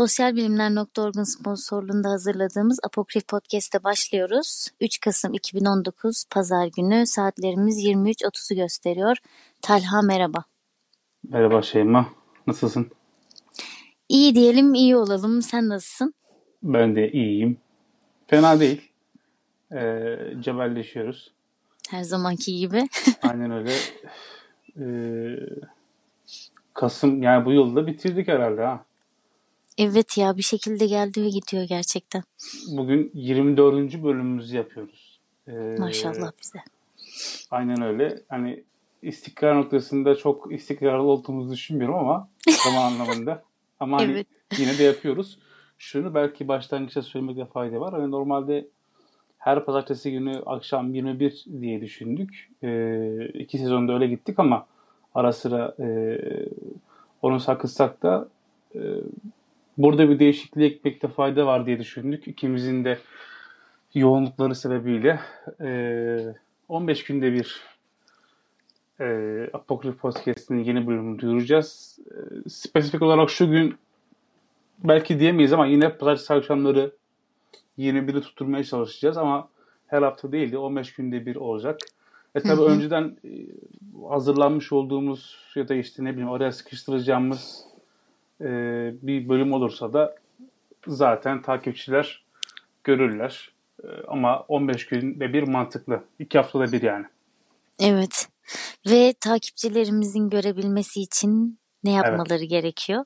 Sosyalbilimler.org'un sponsorluğunda hazırladığımız Apokrif Podcast'te başlıyoruz. 3 Kasım 2019 Pazar günü saatlerimiz 23.30'u gösteriyor. Talha merhaba. Merhaba Şeyma. Nasılsın? İyi diyelim, iyi olalım. Sen nasılsın? Ben de iyiyim. Fena değil. Ee, cebelleşiyoruz. Her zamanki gibi. Aynen öyle. Ee, Kasım yani bu yılda bitirdik herhalde ha. Evet ya bir şekilde geldi ve gidiyor gerçekten. Bugün 24. bölümümüzü yapıyoruz. Ee, Maşallah bize. Aynen öyle. Hani istikrar noktasında çok istikrarlı olduğumuzu düşünmüyorum ama zaman anlamında. Ama hani evet. yine de yapıyoruz. Şunu belki başlangıçta söylemekte fayda var. Hani normalde her pazartesi günü akşam 21 diye düşündük. Ee, iki sezonda öyle gittik ama ara sıra e, onu sakınsak da e, burada bir değişikliğe ekmekte fayda var diye düşündük. İkimizin de yoğunlukları sebebiyle e, 15 günde bir e, Apokriff Podcast'inin yeni bölümünü duyuracağız. E, spesifik olarak şu gün belki diyemeyiz ama yine pazartesi akşamları yeni biri tutturmaya çalışacağız ama her hafta değil de 15 günde bir olacak. E tabi önceden hazırlanmış olduğumuz ya da işte ne bileyim oraya sıkıştıracağımız e, bir bölüm olursa da zaten takipçiler görürler. E, ama 15 günde bir mantıklı. 2 haftada bir yani. Evet. Ve takipçilerimizin görebilmesi için ne yapmaları evet. gerekiyor?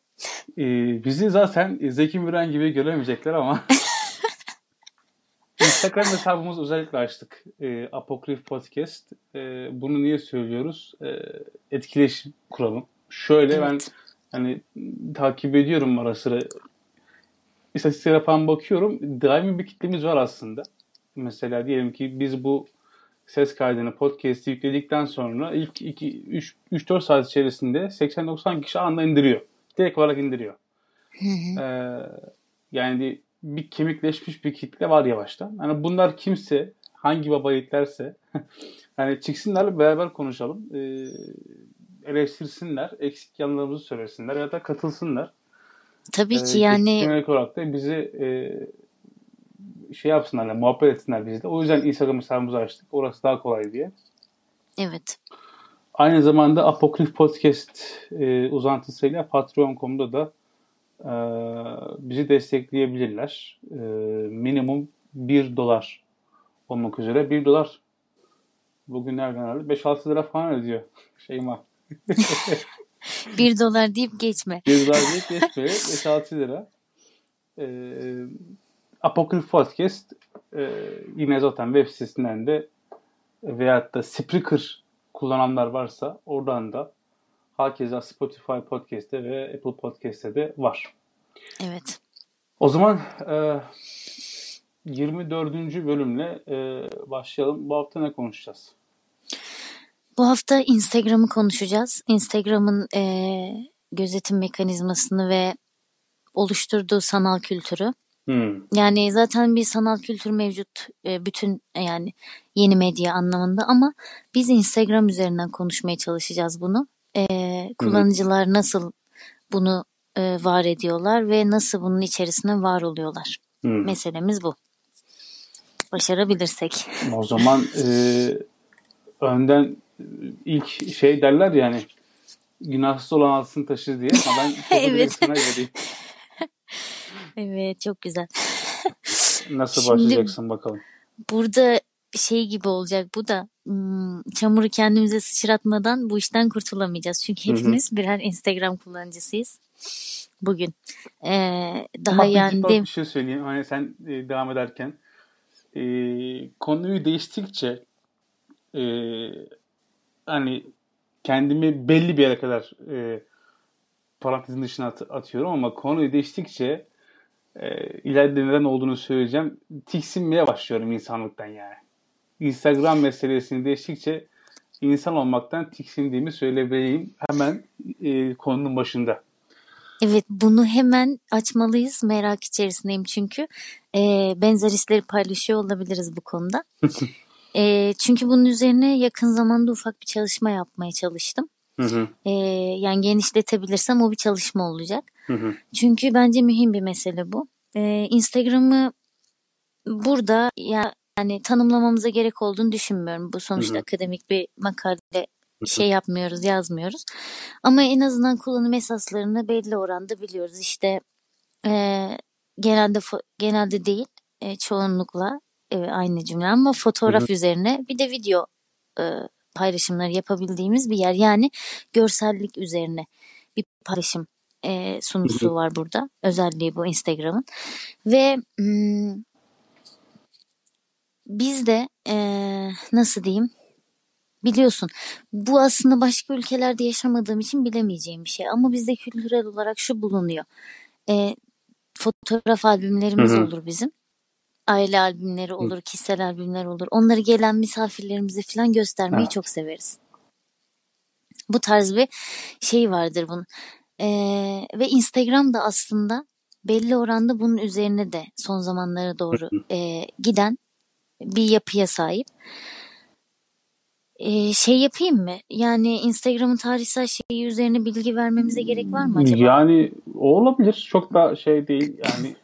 Ee, bizi zaten Zeki Müren gibi göremeyecekler ama Instagram hesabımızı özellikle açtık. E, Apokrif Podcast. E, bunu niye söylüyoruz? E, etkileşim kuralım. Şöyle evet. ben hani takip ediyorum ara sıra. İstatistiklere falan bakıyorum. Daimi bir kitlemiz var aslında. Mesela diyelim ki biz bu ses kaydını podcast'i yükledikten sonra ilk 3-4 saat içerisinde 80-90 kişi anda indiriyor. Direkt olarak indiriyor. Ee, yani bir kemikleşmiş bir kitle var yavaştan. Yani bunlar kimse, hangi baba yiğitlerse yani çıksınlar beraber konuşalım. Ee, eleştirsinler, eksik yanlarımızı söylesinler ya da katılsınlar. Tabii ki ee, yani. Genel olarak da bizi e, şey yapsınlar, yani, muhabbet etsinler bizle. O yüzden Instagram hesabımızı açtık. Orası daha kolay diye. Evet. Aynı zamanda Apokrif Podcast e, uzantısıyla Patreon.com'da da e, bizi destekleyebilirler. E, minimum 1 dolar olmak üzere. 1 dolar bugün nereden herhalde 5-6 lira falan ödüyor. Şeyma. 1 dolar deyip geçme. 1 dolar deyip geçme. 5-6 lira. E, Apokrif Podcast e, yine zaten web sitesinden de veyahut da Spreaker kullananlar varsa oradan da hakeza Spotify Podcast'te ve Apple Podcast'te de var. Evet. O zaman e, 24. bölümle e, başlayalım. Bu hafta ne konuşacağız? Bu hafta Instagram'ı konuşacağız. Instagram'ın e, gözetim mekanizmasını ve oluşturduğu sanal kültürü. Hmm. Yani zaten bir sanal kültür mevcut e, bütün yani yeni medya anlamında ama biz Instagram üzerinden konuşmaya çalışacağız bunu. E, kullanıcılar hmm. nasıl bunu e, var ediyorlar ve nasıl bunun içerisinde var oluyorlar. Hmm. Meselemiz bu. Başarabilirsek. O zaman e, önden ilk şey derler yani günahsız olan alsın taşı diye. Ama ben evet. vereyim. Evet çok güzel. Nasıl Şimdi, başlayacaksın bakalım. Burada şey gibi olacak bu da çamuru kendimize sıçratmadan bu işten kurtulamayacağız. Çünkü hepimiz Hı-hı. birer Instagram kullanıcısıyız bugün. Ee, daha Ama yani bir şey söyleyeyim. Hani sen e, devam ederken e, konuyu değiştikçe e, hani kendimi belli bir yere kadar e, parantezin dışına at- atıyorum ama konuyu değiştikçe e, ileride neden olduğunu söyleyeceğim. Tiksinmeye başlıyorum insanlıktan yani. Instagram meselesini değiştikçe insan olmaktan tiksindiğimi söyleyebileyim hemen e, konunun başında. Evet bunu hemen açmalıyız. Merak içerisindeyim çünkü. E, benzer hisleri paylaşıyor olabiliriz bu konuda. e, çünkü bunun üzerine yakın zamanda ufak bir çalışma yapmaya çalıştım. Hı hı. E, yani genişletebilirsem o bir çalışma olacak. Hı hı. Çünkü bence mühim bir mesele bu. E, Instagram'ı burada ya yani tanımlamamıza gerek olduğunu düşünmüyorum. Bu sonuçta hı hı. akademik bir makale şey yapmıyoruz, yazmıyoruz. Ama en azından kullanım esaslarını belli oranda biliyoruz. İşte e, genelde genelde değil, e, çoğunlukla e, aynı cümle ama fotoğraf hı hı. üzerine bir de video e, paylaşımları yapabildiğimiz bir yer. Yani görsellik üzerine bir paylaşım e, hı. var burada. Özelliği bu Instagram'ın. Ve m- biz de e, nasıl diyeyim biliyorsun bu aslında başka ülkelerde yaşamadığım için bilemeyeceğim bir şey ama bizde kültürel olarak şu bulunuyor. E, fotoğraf albümlerimiz hı hı. olur bizim. Aile albümleri olur, kişisel albümler olur. Onları gelen misafirlerimize falan göstermeyi evet. çok severiz. Bu tarz bir şey vardır bunun. Ee, ve Instagram da aslında belli oranda bunun üzerine de son zamanlara doğru e, giden bir yapıya sahip. Ee, şey yapayım mı? Yani Instagram'ın tarihsel şeyi üzerine bilgi vermemize gerek var mı acaba? Yani olabilir. Çok da şey değil. Yani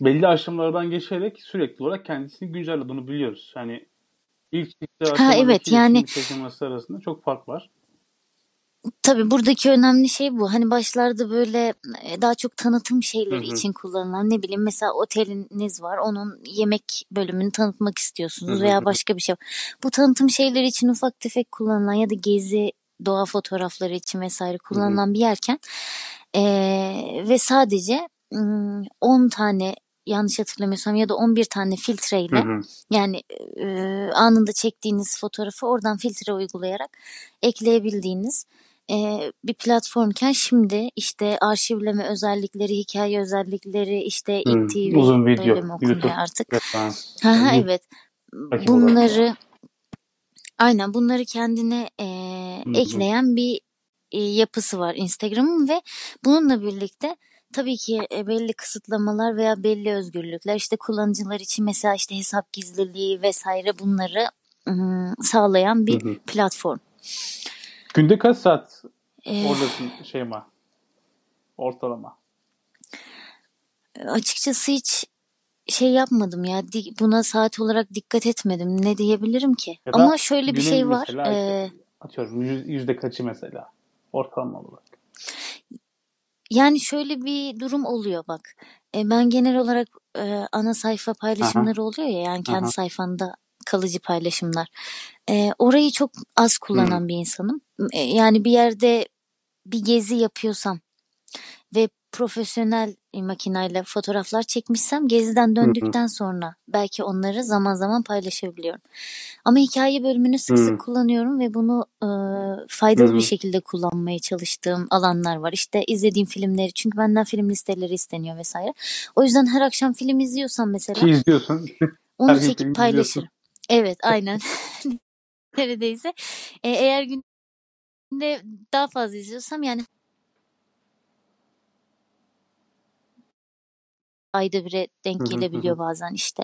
belli aşamalardan geçerek sürekli olarak kendisini güncellediğini biliyoruz. Yani ilk çıktığı ha, evet, yani arasında çok fark var. Tabii buradaki önemli şey bu. Hani başlarda böyle e, daha çok tanıtım şeyleri Hı-hı. için kullanılan ne bileyim mesela oteliniz var. Onun yemek bölümünü tanıtmak istiyorsunuz Hı-hı. veya başka bir şey. Bu tanıtım şeyleri için ufak tefek kullanılan ya da gezi doğa fotoğrafları için vesaire kullanılan Hı-hı. bir yerken e, ve sadece 10 tane yanlış hatırlamıyorsam ya da 11 tane filtreyle hı hı. yani e, anında çektiğiniz fotoğrafı oradan filtre uygulayarak ekleyebildiğiniz e, bir platformken şimdi işte arşivleme özellikleri, hikaye özellikleri, işte hmm, ITV uzun video, bölümü okunuyor artık. Ha, ha, evet. Bunları aynen bunları kendine e, ekleyen bir e, yapısı var Instagram'ın ve bununla birlikte tabii ki e, belli kısıtlamalar veya belli özgürlükler işte kullanıcılar için mesela işte hesap gizliliği vesaire bunları sağlayan bir hı hı. platform. Günde kaç saat ee, oradasın Şeyma? Ortalama. Açıkçası hiç şey yapmadım ya. Buna saat olarak dikkat etmedim. Ne diyebilirim ki? Ya Ama şöyle bir şey var. Mesela, ee, atıyorum yüzde kaçı mesela ortalama olarak? Yani şöyle bir durum oluyor bak. E, ben genel olarak e, ana sayfa paylaşımları Aha. oluyor ya yani kendi Aha. sayfanda kalıcı paylaşımlar. E, orayı çok az kullanan hmm. bir insanım. E, yani bir yerde bir gezi yapıyorsam ve profesyonel makinayla fotoğraflar çekmişsem geziden döndükten hı hı. sonra belki onları zaman zaman paylaşabiliyorum. Ama hikaye bölümünü sık hı. sık kullanıyorum ve bunu e, faydalı hı hı. bir şekilde kullanmaya çalıştığım alanlar var. İşte izlediğim filmleri çünkü benden film listeleri isteniyor vesaire. O yüzden her akşam film izliyorsam mesela. Ki izliyorsun. Onu çekip paylaşırım. Evet aynen. Neredeyse. E, eğer gün de daha fazla izliyorsam yani ayda bire denk gelebiliyor bazen işte.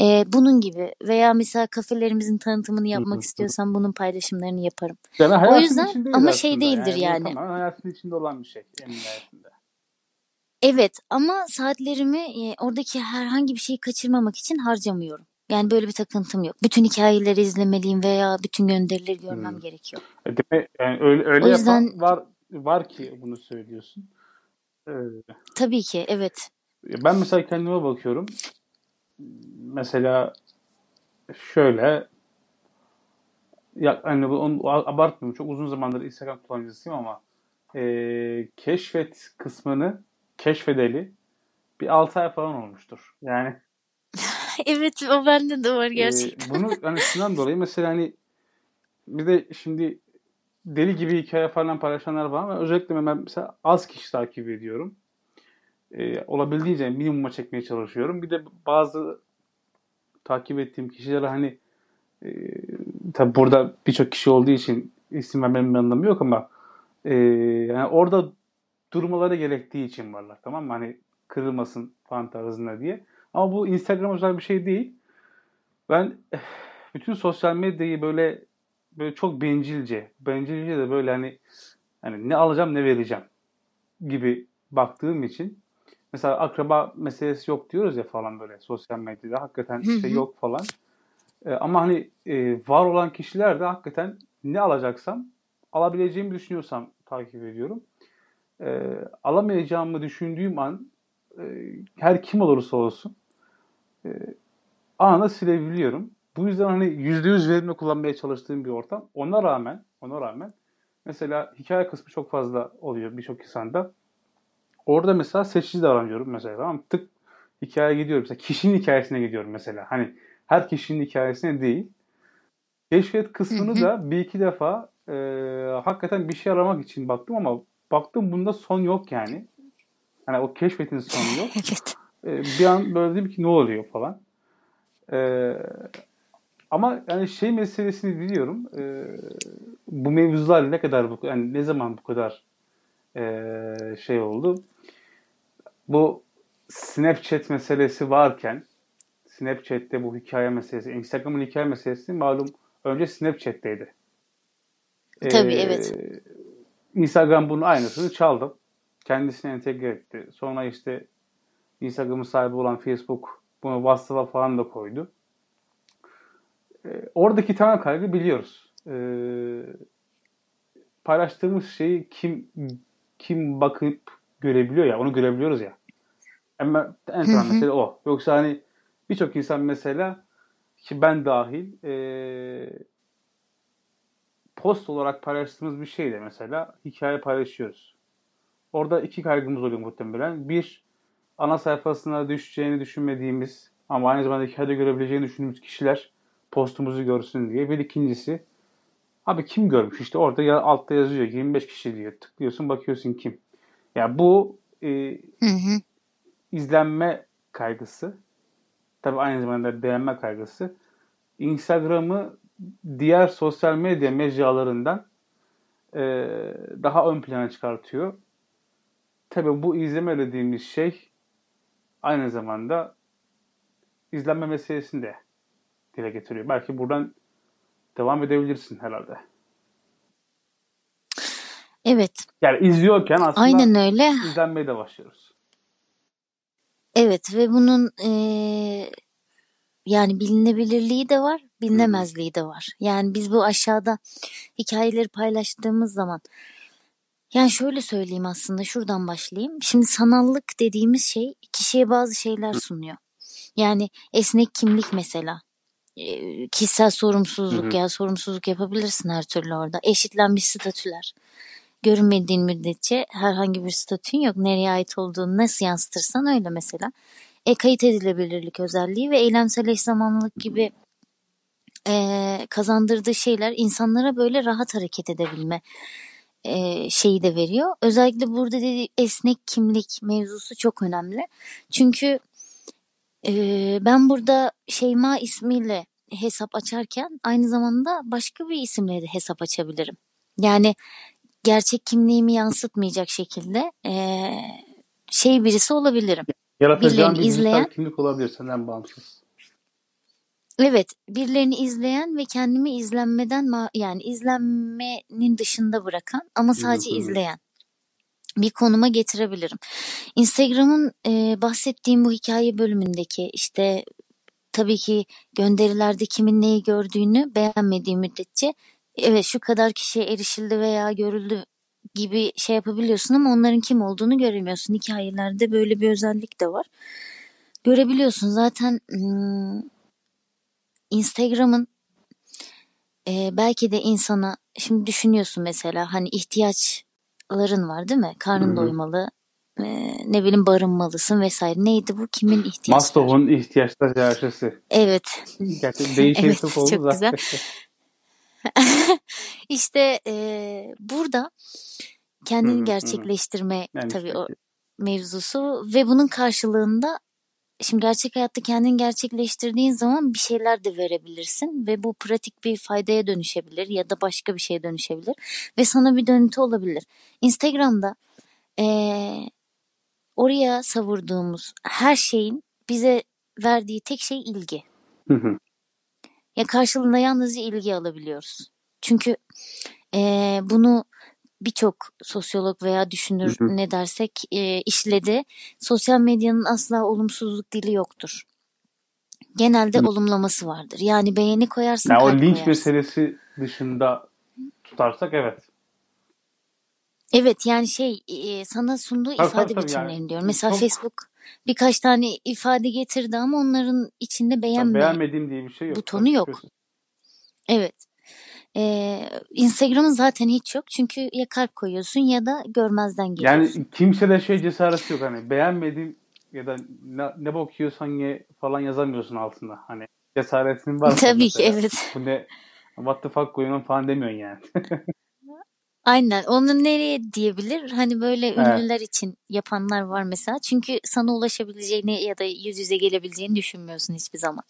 Ee, bunun gibi veya mesela kafelerimizin tanıtımını yapmak istiyorsam bunun paylaşımlarını yaparım. Yani o yüzden ama şey değildir yani. yani. Tamamen hayatın içinde olan bir şey. Evet ama saatlerimi e, oradaki herhangi bir şeyi kaçırmamak için harcamıyorum. Yani böyle bir takıntım yok. Bütün hikayeleri izlemeliyim veya bütün gönderileri görmem hmm. gerekiyor. E, Demek, yani öyle, öyle o yüzden yapan var var ki bunu söylüyorsun. Ee, tabii ki evet. Ben mesela kendime bakıyorum. Mesela şöyle ya hani onu abartmıyorum. Çok uzun zamandır Instagram kullanıcısıyım ama e, keşfet kısmını keşfedeli bir 6 ay falan olmuştur. Yani evet o bende de var gerçekten. Ee, bunu hani şundan dolayı mesela hani bir de şimdi deli gibi hikaye falan paylaşanlar var ama özellikle ben mesela az kişi takip ediyorum. Ee, olabildiğince minimuma çekmeye çalışıyorum. Bir de bazı takip ettiğim kişilere hani e, tabi burada birçok kişi olduğu için isim vermemin anlamı yok ama e, yani orada durmaları gerektiği için varlar tamam mı? Hani kırılmasın falan tarzında diye. Ama bu Instagram özel bir şey değil. Ben bütün sosyal medyayı böyle böyle çok bencilce, bencilce de böyle hani hani ne alacağım ne vereceğim gibi baktığım için mesela akraba meselesi yok diyoruz ya falan böyle sosyal medyada hakikaten işte yok falan. E, ama hani e, var olan kişiler de hakikaten ne alacaksam alabileceğimi düşünüyorsam takip ediyorum. E, alamayacağımı düşündüğüm an e, her kim olursa olsun e, anında silebiliyorum. Bu yüzden hani %100 verimle kullanmaya çalıştığım bir ortam. Ona rağmen, ona rağmen mesela hikaye kısmı çok fazla oluyor birçok insanda. Orada mesela seçici davranıyorum mesela. Tamam Tık hikaye gidiyorum. Mesela kişinin hikayesine gidiyorum mesela. Hani her kişinin hikayesine değil. Keşfet kısmını da bir iki defa e, hakikaten bir şey aramak için baktım ama baktım bunda son yok yani. Hani o keşfetin sonu yok. evet. E, bir an böyle dedim ki ne oluyor falan. E, ama yani şey meselesini biliyorum. E, bu mevzular ne kadar bu yani ne zaman bu kadar e, şey oldu. Bu Snapchat meselesi varken Snapchat'te bu hikaye meselesi, Instagram'ın hikaye meselesi malum önce Snapchat'teydi. Tabii ee, evet. Instagram bunun aynısını çaldı. Kendisine entegre etti. Sonra işte Instagram'ın sahibi olan Facebook bunu WhatsApp'a falan da koydu. Ee, oradaki temel kaygı biliyoruz. Ee, paylaştığımız şeyi kim kim bakıp görebiliyor ya onu görebiliyoruz ya. Ama en temel mesele o. Yoksa hani birçok insan mesela ki ben dahil e, post olarak paylaştığımız bir şey de mesela hikaye paylaşıyoruz. Orada iki kaygımız oluyor muhtemelen. Bir, ana sayfasına düşeceğini düşünmediğimiz ama aynı zamanda hikayede görebileceğini düşündüğümüz kişiler postumuzu görsün diye. Bir ikincisi, abi kim görmüş? İşte orada ya, altta yazıyor 25 kişi diyor. Tıklıyorsun bakıyorsun kim. Ya yani bu e, hı hı. izlenme kaygısı. Tabi aynı zamanda beğenme kaygısı. Instagram'ı diğer sosyal medya mecralarından e, daha ön plana çıkartıyor. Tabii bu izleme dediğimiz şey aynı zamanda izlenme meselesini de dile getiriyor. Belki buradan devam edebilirsin herhalde. Evet. Yani izliyorken aslında Aynen öyle. izlenmeye de başlıyoruz. Evet ve bunun e, yani bilinebilirliği de var, bilinemezliği de var. Yani biz bu aşağıda hikayeleri paylaştığımız zaman yani şöyle söyleyeyim aslında şuradan başlayayım. Şimdi sanallık dediğimiz şey kişiye bazı şeyler sunuyor. Yani esnek kimlik mesela. Kişisel sorumsuzluk hı hı. ya sorumsuzluk yapabilirsin her türlü orada. Eşitlenmiş statüler. Görünmediğin müddetçe herhangi bir statün yok. Nereye ait olduğunu nasıl yansıtırsan öyle mesela. E, kayıt edilebilirlik özelliği ve eylemsel eş zamanlılık gibi e, kazandırdığı şeyler insanlara böyle rahat hareket edebilme e, şeyi de veriyor. Özellikle burada dediği esnek kimlik mevzusu çok önemli. Çünkü e, ben burada Şeyma ismiyle hesap açarken aynı zamanda başka bir isimle de hesap açabilirim. Yani gerçek kimliğimi yansıtmayacak şekilde e, şey birisi olabilirim. Yaratacağın bir izleyen kimlik olabilir senden bağımsız. Evet, birilerini izleyen ve kendimi izlenmeden yani izlenmenin dışında bırakan ama sadece izleyen bir konuma getirebilirim. Instagram'ın e, bahsettiğim bu hikaye bölümündeki işte tabii ki gönderilerde kimin neyi gördüğünü beğenmediği müddetçe evet şu kadar kişiye erişildi veya görüldü gibi şey yapabiliyorsun ama onların kim olduğunu göremiyorsun. Hikayelerde böyle bir özellik de var. Görebiliyorsun zaten hmm, Instagram'ın e, belki de insana şimdi düşünüyorsun mesela hani ihtiyaçların var değil mi? Karnın doymalı, e, ne bileyim barınmalısın vesaire. Neydi bu? Kimin ihtiyaçları? Maslow'un ihtiyaçlar hiyerarşisi. Evet. Gerçekten değişik evet, çok oldu güzel. işte e, burada kendini gerçekleştirme hı. tabii o mevzusu ve bunun karşılığında Şimdi gerçek hayatta kendini gerçekleştirdiğin zaman bir şeyler de verebilirsin ve bu pratik bir faydaya dönüşebilir ya da başka bir şeye dönüşebilir ve sana bir dönütü olabilir. Instagram'da ee, oraya savurduğumuz her şeyin bize verdiği tek şey ilgi. Hı hı. Ya karşılığında yalnızca ilgi alabiliyoruz. Çünkü e, bunu birçok sosyolog veya düşünür hı hı. ne dersek e, işledi. Sosyal medyanın asla olumsuzluk dili yoktur. Genelde hı. olumlaması vardır. Yani beğeni koyarsın, yani o linç koyarsın. meselesi dışında tutarsak evet. Evet yani şey e, sana sunduğu tabii, ifade tabii, biçimlerini yani, diyorum. Mesela çok... Facebook birkaç tane ifade getirdi ama onların içinde beğenme beğenmediğim diye bir şey yok. Butonu yok. Evet. Ee, Instagram'ın zaten hiç yok. Çünkü ya kalp koyuyorsun ya da görmezden geliyorsun. Yani kimse de şey cesareti yok. Hani beğenmedim ya da ne, ne bakıyorsan ye falan yazamıyorsun altında. Hani cesaretin var. Tabii ki evet. Bu ne what the fuck koyuyorum falan demiyorsun yani. Aynen. Onu nereye diyebilir? Hani böyle evet. ünlüler için yapanlar var mesela. Çünkü sana ulaşabileceğini ya da yüz yüze gelebileceğini düşünmüyorsun hiçbir zaman.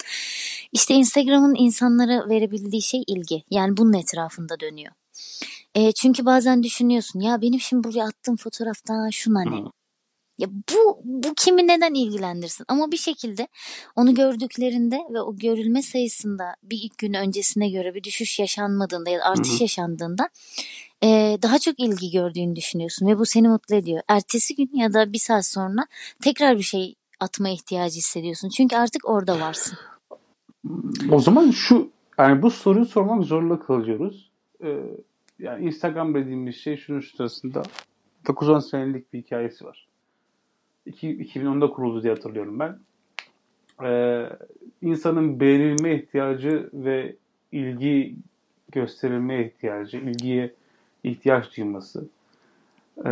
İşte Instagram'ın insanlara verebildiği şey ilgi. Yani bunun etrafında dönüyor. E, çünkü bazen düşünüyorsun ya benim şimdi buraya attığım fotoğraftan şuna ne? Ya bu bu kimi neden ilgilendirsin? Ama bir şekilde onu gördüklerinde ve o görülme sayısında bir ilk gün öncesine göre bir düşüş yaşanmadığında ya da artış Hı-hı. yaşandığında e, daha çok ilgi gördüğünü düşünüyorsun ve bu seni mutlu ediyor. Ertesi gün ya da bir saat sonra tekrar bir şey atma ihtiyacı hissediyorsun. Çünkü artık orada varsın. O zaman şu yani bu soruyu sormak zorunda kalıyoruz. Ee, yani Instagram dediğimiz şey şunun sırasında 9-10 senelik bir hikayesi var. 2010'da kuruldu diye hatırlıyorum ben. Ee, insanın beğenilme ihtiyacı ve ilgi gösterilme ihtiyacı, ilgiye ihtiyaç duyması e,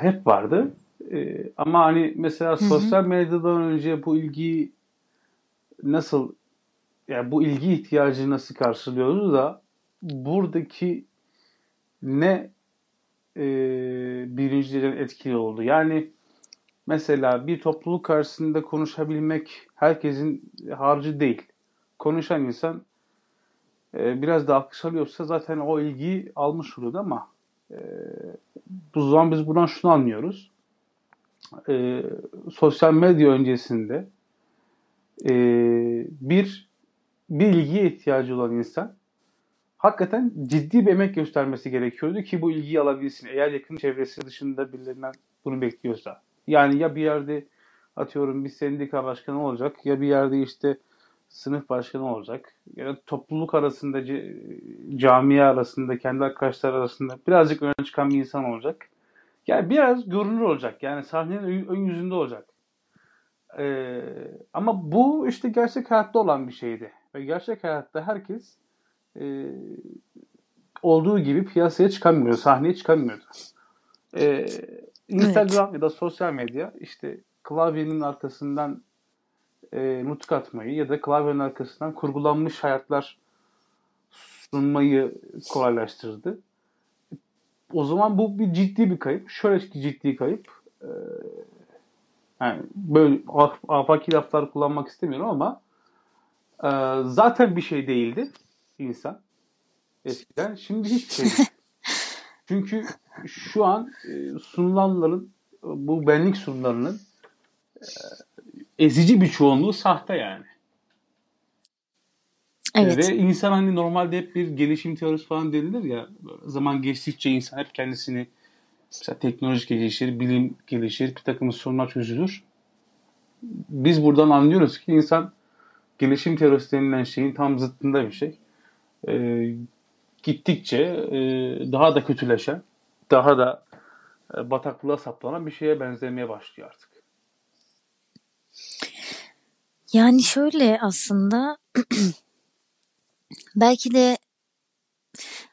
hep vardı. E, ama hani mesela hı hı. sosyal medyadan önce bu ilgi nasıl yani bu ilgi ihtiyacı nasıl karşılıyoruz da buradaki ne e, birinci derece etkili oldu. Yani mesela bir topluluk karşısında konuşabilmek herkesin harcı değil. Konuşan insan e, biraz da alkış alıyorsa zaten o ilgiyi almış oluyordu ama e, bu zaman biz buradan şunu anlıyoruz. E, sosyal medya öncesinde e, bir bir ihtiyacı olan insan hakikaten ciddi bir emek göstermesi gerekiyordu ki bu ilgiyi alabilsin. Eğer yakın çevresi dışında birilerinden bunu bekliyorsa. Yani ya bir yerde atıyorum bir sendika başkanı olacak ya bir yerde işte sınıf başkanı olacak. Ya da topluluk arasında, cami arasında, kendi arkadaşlar arasında birazcık öne çıkan bir insan olacak. Yani biraz görünür olacak. Yani sahnenin ön yüzünde olacak. Ee, ama bu işte gerçek hayatta olan bir şeydi. Ve gerçek hayatta herkes e, olduğu gibi piyasaya çıkamıyor, sahneye çıkamıyordu. Ee, Instagram evet. ya da sosyal medya işte klavyenin arkasından e, nutuk atmayı ya da klavyenin arkasından kurgulanmış hayatlar sunmayı kolaylaştırdı. O zaman bu bir ciddi bir kayıp. Şöyle ki ciddi kayıp. E, yani böyle afaki laflar kullanmak istemiyorum ama e, zaten bir şey değildi insan eskiden. Şimdi hiçbir şey değil. Çünkü şu an e, sunulanların bu benlik sunumlarının e, ezici bir çoğunluğu sahte yani. Evet. Ve insan hani normalde hep bir gelişim teorisi falan denilir ya zaman geçtikçe insan hep kendisini mesela teknolojik gelişir, bilim gelişir, bir takım sorunlar çözülür. Biz buradan anlıyoruz ki insan gelişim teorisi denilen şeyin tam zıttında bir şey. Ee, gittikçe e, daha da kötüleşen, daha da e, bataklığa saplanan bir şeye benzemeye başlıyor artık. Yani şöyle aslında belki de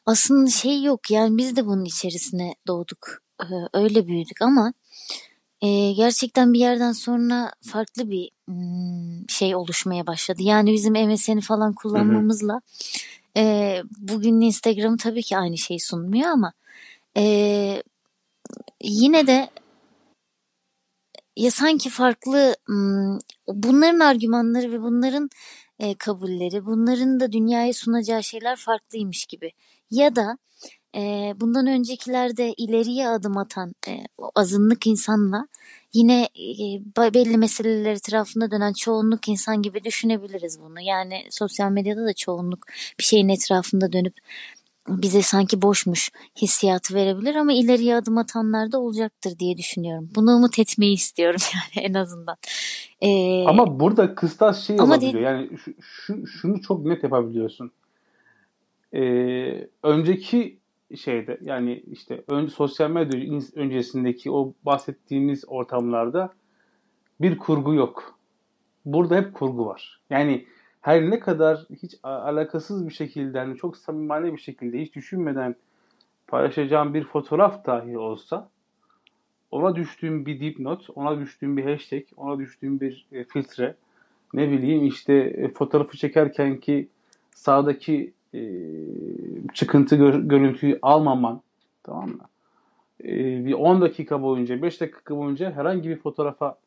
aslında şey yok. Yani biz de bunun içerisine doğduk. Öyle büyüdük ama e, gerçekten bir yerden sonra farklı bir şey oluşmaya başladı. Yani bizim MSN'i falan kullanmamızla e, bugün Instagram tabii ki aynı şeyi sunmuyor ama e, yine de ya sanki farklı bunların argümanları ve bunların e, kabulleri, bunların da dünyaya sunacağı şeyler farklıymış gibi. Ya da e, bundan öncekilerde ileriye adım atan e, azınlık insanla yine e, belli meseleler etrafında dönen çoğunluk insan gibi düşünebiliriz bunu. Yani sosyal medyada da çoğunluk bir şeyin etrafında dönüp bize sanki boşmuş hissiyatı verebilir ama ileriye adım atanlar da olacaktır diye düşünüyorum. Bunu umut etmeyi istiyorum yani en azından. Ee, ama burada kıstas şey olabiliyor. De... Yani şu, şu, şunu çok net yapabiliyorsun. Ee, önceki şeyde yani işte ön, sosyal medya öncesindeki o bahsettiğimiz ortamlarda bir kurgu yok. Burada hep kurgu var. Yani her ne kadar hiç alakasız bir şekilde yani çok samimane bir şekilde hiç düşünmeden paylaşacağım bir fotoğraf dahi olsa ona düştüğüm bir dipnot, ona düştüğüm bir hashtag, ona düştüğüm bir e, filtre, ne bileyim işte e, fotoğrafı çekerken ki sağdaki e, çıkıntı gör, görüntüyü almaman, tamam mı? E, bir 10 dakika boyunca, 5 dakika boyunca herhangi bir fotoğrafa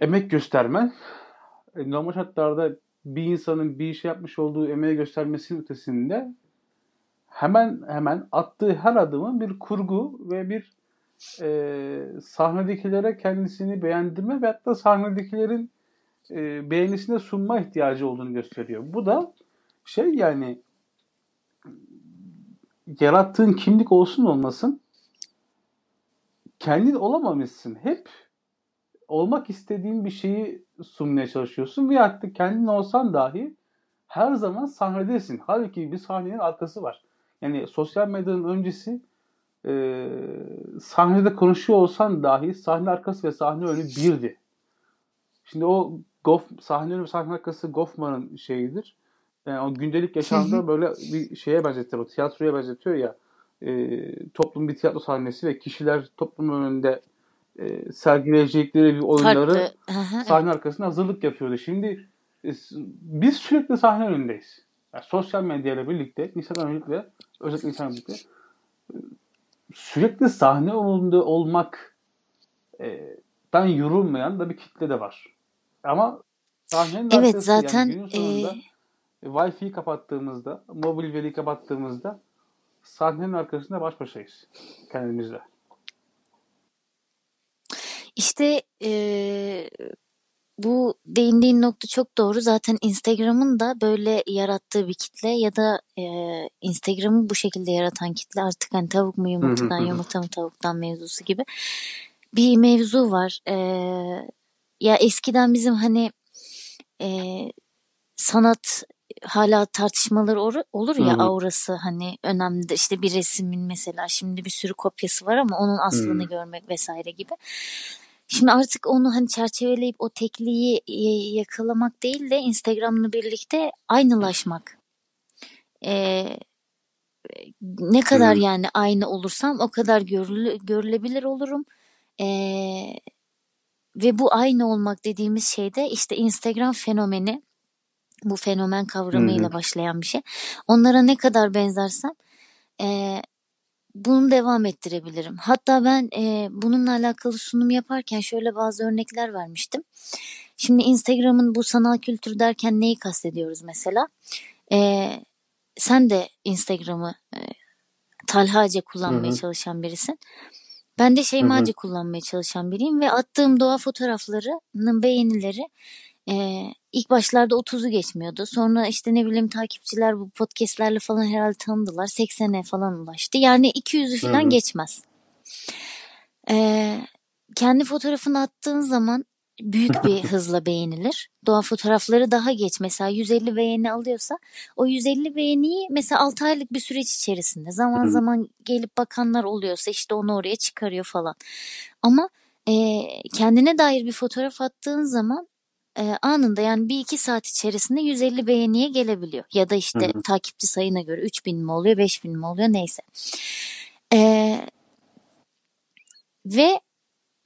emek göstermen, e, normal şartlarda bir insanın bir şey yapmış olduğu emeği göstermesinin ötesinde hemen hemen attığı her adımın bir kurgu ve bir e, sahnedekilere kendisini beğendirme ve hatta sahnedekilerin e, beğenisine sunma ihtiyacı olduğunu gösteriyor. Bu da şey yani yarattığın kimlik olsun olmasın kendin olamamışsın. Hep olmak istediğin bir şeyi sunmaya çalışıyorsun ve hatta kendin olsan dahi her zaman sahnedesin. Halbuki bir sahnenin arkası var. Yani sosyal medyanın öncesi e, sahnede konuşuyor olsan dahi sahne arkası ve sahne önü birdi. Şimdi o Goff, sahne önü ve sahne arkası Goffman'ın şeyidir. Yani o gündelik yaşamda böyle bir şeye benzetir. O tiyatroya benzetiyor ya. E, toplum bir tiyatro sahnesi ve kişiler toplum önünde e, sergileyecekleri bir oyunları sahne arkasında hazırlık yapıyordu. Şimdi e, biz sürekli sahne önündeyiz. Yani sosyal medyayla birlikte, Instagram öncelikle, özellikle Instagram birlikte e, sürekli sahne önünde olmak e, ben yorulmayan da bir kitle de var. Ama sahnenin evet, zaten yani günün sonunda e... Wi-Fi'yi kapattığımızda, mobil veriyi kapattığımızda sahnenin arkasında baş başayız kendimizle. İşte e, bu değindiğin nokta çok doğru. Zaten Instagram'ın da böyle yarattığı bir kitle ya da e, Instagram'ı bu şekilde yaratan kitle artık hani tavuk mu yumurtadan yumurta mı tavuktan mevzusu gibi bir mevzu var. E, ya eskiden bizim hani e, sanat hala tartışmalar olur ya Hı-hı. aurası hani önemli işte bir resmin mesela şimdi bir sürü kopyası var ama onun aslını Hı-hı. görmek vesaire gibi. Şimdi artık onu hani çerçeveleyip o tekliği yakalamak değil de Instagram'la birlikte aynılaşmak. Ee, ne kadar hmm. yani aynı olursam o kadar görüle, görülebilir olurum. Ee, ve bu aynı olmak dediğimiz şey de işte Instagram fenomeni bu fenomen kavramıyla hmm. başlayan bir şey. Onlara ne kadar benzersem e, bunu devam ettirebilirim. Hatta ben e, bununla alakalı sunum yaparken şöyle bazı örnekler vermiştim. Şimdi Instagram'ın bu sanal kültür derken neyi kastediyoruz mesela? E, sen de Instagram'ı e, talhaca kullanmaya Hı-hı. çalışan birisin. Ben de şeymacı kullanmaya çalışan biriyim ve attığım doğa fotoğraflarının beğenileri e, ilk başlarda 30'u geçmiyordu. Sonra işte ne bileyim takipçiler bu podcastlerle falan herhalde tanıdılar. 80'e falan ulaştı. Yani 200'ü falan Hı-hı. geçmez. Ee, kendi fotoğrafını attığın zaman büyük bir hızla beğenilir. Doğa fotoğrafları daha geç. Mesela 150 beğeni alıyorsa o 150 beğeniyi mesela 6 aylık bir süreç içerisinde zaman zaman gelip bakanlar oluyorsa işte onu oraya çıkarıyor falan. Ama e, kendine dair bir fotoğraf attığın zaman e, anında yani bir iki saat içerisinde 150 beğeniye gelebiliyor. Ya da işte Hı-hı. takipçi sayına göre 3000 mi oluyor 5000 mi oluyor neyse. E, ve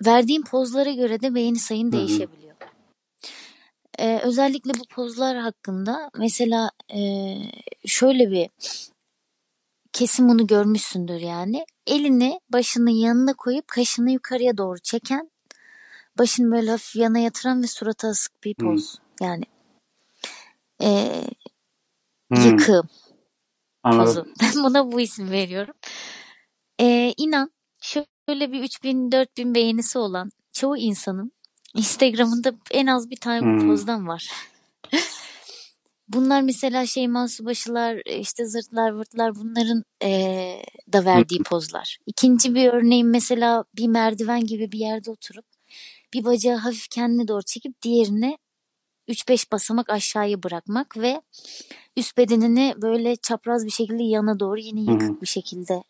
verdiğim pozlara göre de beğeni sayın Hı-hı. değişebiliyor. E, özellikle bu pozlar hakkında mesela e, şöyle bir kesin bunu görmüşsündür yani. Elini başının yanına koyup kaşını yukarıya doğru çeken başını böyle hafif yana yatıran ve surata asık bir poz. Hmm. Yani e, hmm. yıkığım pozu. Ben buna bu isim veriyorum. E, inan şöyle bir 3000-4000 beğenisi olan çoğu insanın Instagram'ında en az bir tane hmm. bu pozdan var. bunlar mesela şey Subaşılar, işte zırtlar vırtlar bunların e, da verdiği pozlar. İkinci bir örneğim mesela bir merdiven gibi bir yerde oturup bir bacağı hafif kendine doğru çekip diğerini 3-5 basamak aşağıya bırakmak ve üst bedenini böyle çapraz bir şekilde yana doğru yine yıkık bir şekilde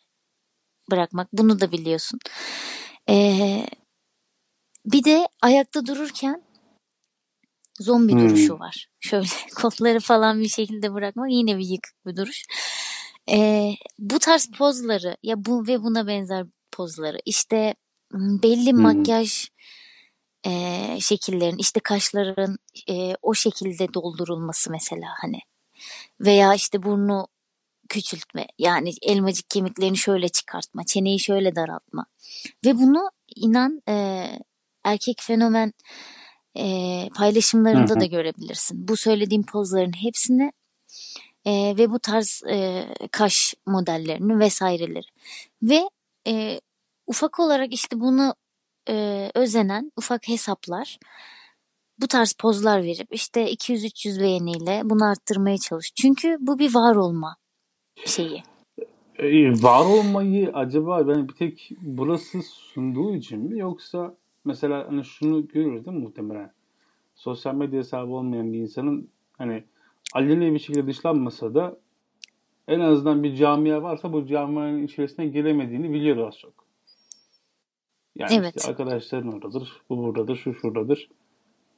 bırakmak. Bunu da biliyorsun. Ee, bir de ayakta dururken zombi hmm. duruşu var. Şöyle kolları falan bir şekilde bırakmak yine bir yıkık bir duruş. Ee, bu tarz pozları ya bu ve buna benzer pozları işte belli hmm. makyaj e, şekillerin işte kaşların e, o şekilde doldurulması mesela hani. Veya işte burnu küçültme yani elmacık kemiklerini şöyle çıkartma çeneyi şöyle daraltma. Ve bunu inan e, erkek fenomen e, paylaşımlarında hı hı. da görebilirsin. Bu söylediğim pozların hepsini e, ve bu tarz e, kaş modellerini vesaireleri. Ve e, ufak olarak işte bunu e, özenen ufak hesaplar bu tarz pozlar verip işte 200-300 beğeniyle bunu arttırmaya çalış. Çünkü bu bir var olma şeyi. E, var olmayı acaba ben bir tek burası sunduğu için mi yoksa mesela hani şunu görürüz değil muhtemelen? Sosyal medya hesabı olmayan bir insanın hani aleni bir şekilde dışlanmasa da en azından bir camia varsa bu camianın içerisine giremediğini biliyor az çok. Yani evet. işte arkadaşların oradadır, bu buradadır, şu şuradadır.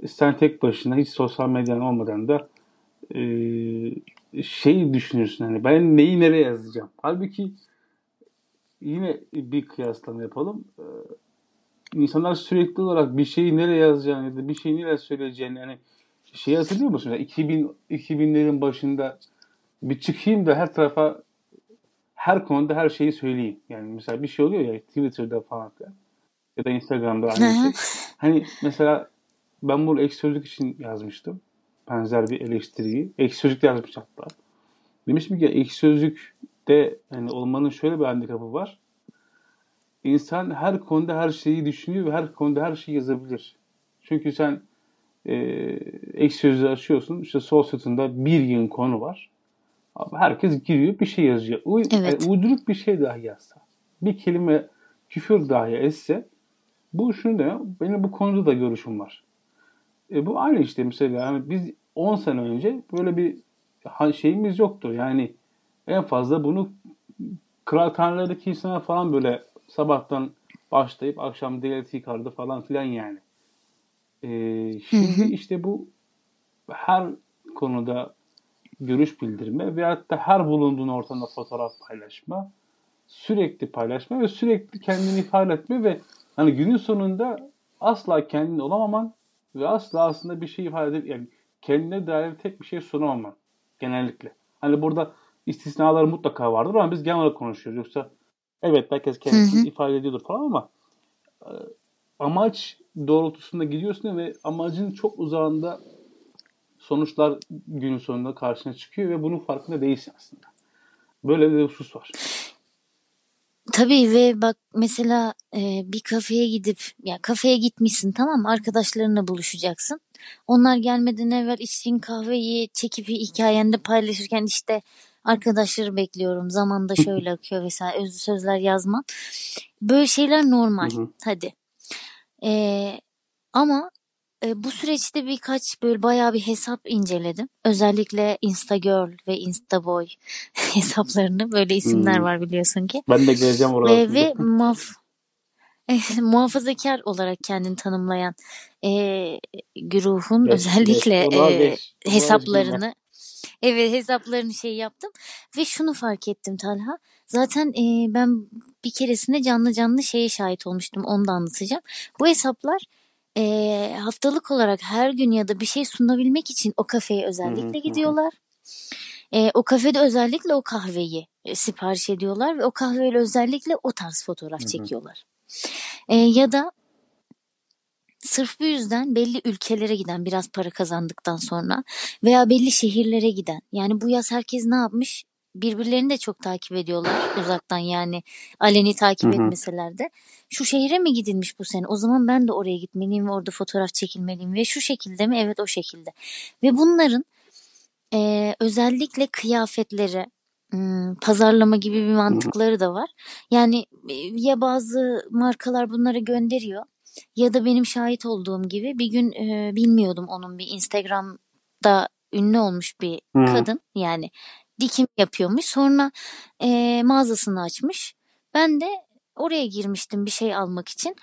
Sen tek başına hiç sosyal medyan olmadan da e, şey düşünürsün hani ben neyi nereye yazacağım. Halbuki yine bir kıyaslama yapalım. Ee, insanlar sürekli olarak bir şeyi nereye yazacağını ya da bir şeyi nereye söyleyeceğini yani şey hatırlıyor musun? Yani 2000 2000'lerin başında bir çıkayım da her tarafa her konuda her şeyi söyleyeyim. Yani mesela bir şey oluyor ya Twitter'da falan filan ya da Instagram'da aynı şey. Hani mesela ben bunu ek sözlük için yazmıştım. Benzer bir eleştiriyi. Ek sözlük yazmış hatta. Demiştim ki ek sözlükte hani olmanın şöyle bir handikapı var. İnsan her konuda her şeyi düşünüyor ve her konuda her şeyi yazabilir. Çünkü sen e, ek sözlüğü açıyorsun. İşte sol sütunda bir yığın konu var. Ama herkes giriyor bir şey yazıyor. U evet. yani uyduruk bir şey dahi yazsa. Bir kelime küfür dahi etse bu şunu da benim bu konuda da görüşüm var. E, bu aynı işte mesela yani biz 10 sene önce böyle bir şeyimiz yoktu. Yani en fazla bunu kıraathanelerdeki insanlar falan böyle sabahtan başlayıp akşam devlet yıkardı falan filan yani. Ee, şimdi işte bu her konuda görüş bildirme veyahut da her bulunduğun ortamda fotoğraf paylaşma, sürekli paylaşma ve sürekli kendini ifade etme ve hani günün sonunda asla kendin olamaman ve asla aslında bir şey ifade edip yani kendine dair tek bir şey sunamaman genellikle. Hani burada istisnalar mutlaka vardır ama biz genel olarak konuşuyoruz. Yoksa evet herkes kendisini ifade ediyordur falan ama e, amaç doğrultusunda gidiyorsun ve amacın çok uzağında sonuçlar günün sonunda karşına çıkıyor ve bunun farkında değilsin aslında. Böyle bir husus var. Tabii ve bak mesela e, bir kafeye gidip ya kafeye gitmişsin tamam mı? Arkadaşlarınla buluşacaksın. Onlar gelmeden evvel içtiğin kahveyi çekip hikayende paylaşırken işte arkadaşları bekliyorum. Zamanda şöyle akıyor vesaire özlü sözler yazman. Böyle şeyler normal. Hı hı. Hadi. Ee, ama e, bu süreçte birkaç böyle bayağı bir hesap inceledim. Özellikle Instagirl ve Instaboy hesaplarını böyle isimler hmm. var biliyorsun ki. Ben de geleceğim oraya. E, ve maf muhafazakar olarak kendini tanımlayan e, güruhun beş, özellikle beş, e, beş, hesaplarını evet hesaplarını şey yaptım ve şunu fark ettim Talha. Zaten e, ben bir keresinde canlı canlı şeye şahit olmuştum. Onu da anlatacağım. Bu hesaplar e, haftalık olarak her gün ya da bir şey sunabilmek için o kafeye özellikle gidiyorlar. E, o kafede özellikle o kahveyi sipariş ediyorlar ve o kahveyle özellikle o tarz fotoğraf çekiyorlar. E, ya da sırf bu yüzden belli ülkelere giden biraz para kazandıktan sonra veya belli şehirlere giden yani bu yaz herkes ne yapmış birbirlerini de çok takip ediyorlar uzaktan yani aleni takip Hı-hı. etmeseler de. Şu şehre mi gidilmiş bu sene? O zaman ben de oraya gitmeliyim ve orada fotoğraf çekilmeliyim ve şu şekilde mi? Evet o şekilde. Ve bunların e, özellikle kıyafetleri pazarlama gibi bir mantıkları da var. Yani ya bazı markalar bunları gönderiyor ya da benim şahit olduğum gibi bir gün e, bilmiyordum onun bir Instagram'da ünlü olmuş bir hmm. kadın yani dikim yapıyormuş. Sonra e, mağazasını açmış. Ben de oraya girmiştim bir şey almak için.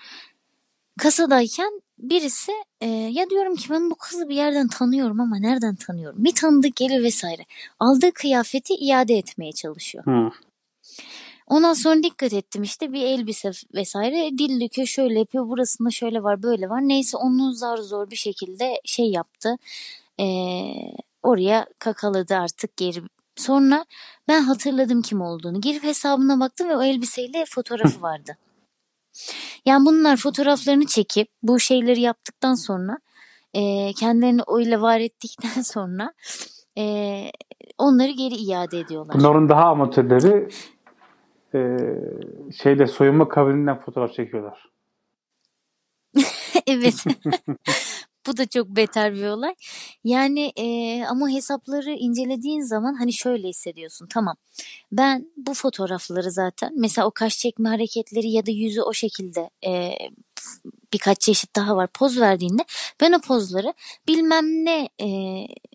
Kasadayken birisi e, ya diyorum ki ben bu kızı bir yerden tanıyorum ama nereden tanıyorum? Bir tanıdık gelir vesaire. Aldığı kıyafeti iade etmeye çalışıyor. Hmm. Ondan sonra dikkat ettim işte bir elbise vesaire dil döküyor şöyle yapıyor burasında şöyle var böyle var. Neyse onu zar zor bir şekilde şey yaptı. Ee, oraya kakaladı artık geri. Sonra ben hatırladım kim olduğunu. Girip hesabına baktım ve o elbiseyle fotoğrafı vardı. Yani bunlar fotoğraflarını çekip bu şeyleri yaptıktan sonra e, kendilerini öyle var ettikten sonra e, onları geri iade ediyorlar. Bunların daha amatörleri e, şeyde soyunma kabininden fotoğraf çekiyorlar. evet. Bu da çok beter bir olay. Yani e, ama hesapları incelediğin zaman hani şöyle hissediyorsun. Tamam ben bu fotoğrafları zaten mesela o kaş çekme hareketleri ya da yüzü o şekilde e, birkaç çeşit daha var poz verdiğinde ben o pozları bilmem ne e,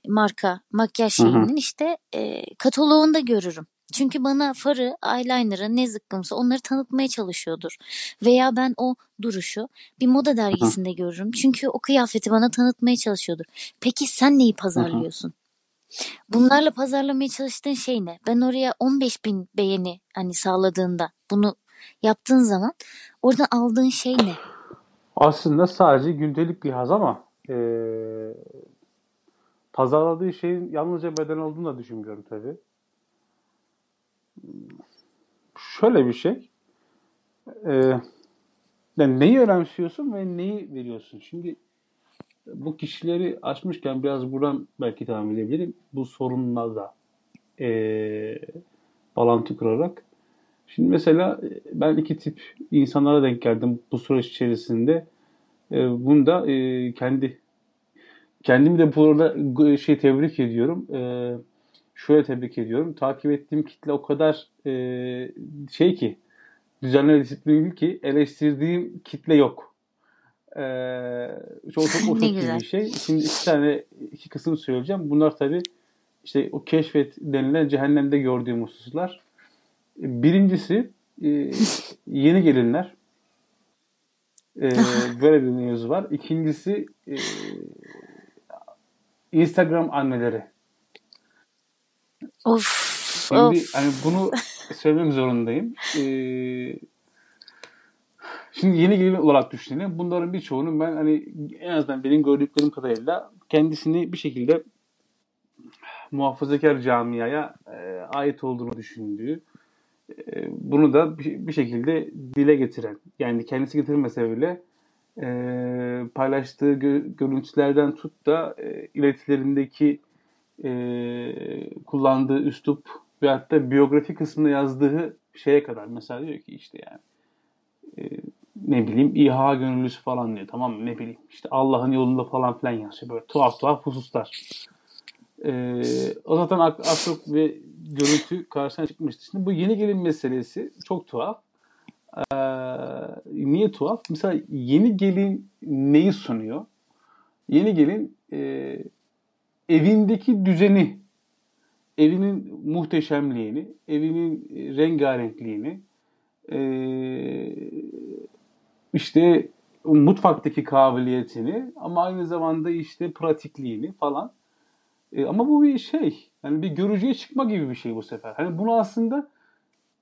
marka makyaj şeyinin işte e, kataloğunda görürüm. Çünkü bana farı, eyeliner'ı ne zıkkımsa onları tanıtmaya çalışıyordur. Veya ben o duruşu bir moda dergisinde görürüm. Çünkü o kıyafeti bana tanıtmaya çalışıyordur. Peki sen neyi pazarlıyorsun? Bunlarla pazarlamaya çalıştığın şey ne? Ben oraya 15 bin beğeni hani sağladığında bunu yaptığın zaman oradan aldığın şey ne? Aslında sadece gündelik bir haz ama ee, pazarladığı şeyin yalnızca beden olduğunu da düşünmüyorum tabii şöyle bir şey. E, yani neyi önemsiyorsun ve neyi veriyorsun? Şimdi bu kişileri açmışken biraz buradan belki devam edebilirim. Bu sorunlarla e, bağlantı kurarak. Şimdi mesela ben iki tip insanlara denk geldim bu süreç içerisinde. E, bunda e, kendi kendimi de burada şey tebrik ediyorum. E, şöyle tebrik ediyorum. Takip ettiğim kitle o kadar e, şey ki düzenli ve disiplinli ki eleştirdiğim kitle yok. Ee, çok çok, çok iyi bir şey. Şimdi iki tane iki kısım söyleyeceğim. Bunlar tabii işte o keşfet denilen cehennemde gördüğüm hususlar. Birincisi e, yeni gelinler. E, böyle bir mevzu var. İkincisi e, Instagram anneleri. Of. Şimdi of. hani bunu söylemem zorundayım. Ee, şimdi yeni gelin olarak düşünelim. Bunların birçoğunun ben hani en azından benim gördüklerim kadarıyla kendisini bir şekilde muhafazakar camiaya e, ait olduğunu düşündüğü e, bunu da bir, bir şekilde dile getiren yani kendisi getirmese bile e, paylaştığı gö- görüntülerden tut da e, iletilerindeki e, kullandığı üslup ve hatta biyografi kısmında yazdığı şeye kadar mesela diyor ki işte yani e, ne bileyim İHA gönüllüsü falan diyor tamam mı ne bileyim işte Allah'ın yolunda falan filan yazıyor böyle tuhaf tuhaf hususlar. E, o zaten akrop ve görüntü karşısına çıkmıştı. Şimdi bu yeni gelin meselesi çok tuhaf. Ee, niye tuhaf? Mesela yeni gelin neyi sunuyor? Yeni gelin e, evindeki düzeni, evinin muhteşemliğini, evinin rengarenkliğini, e, işte mutfaktaki kabiliyetini ama aynı zamanda işte pratikliğini falan. E, ama bu bir şey. Yani bir görücüye çıkma gibi bir şey bu sefer. Hani bunu aslında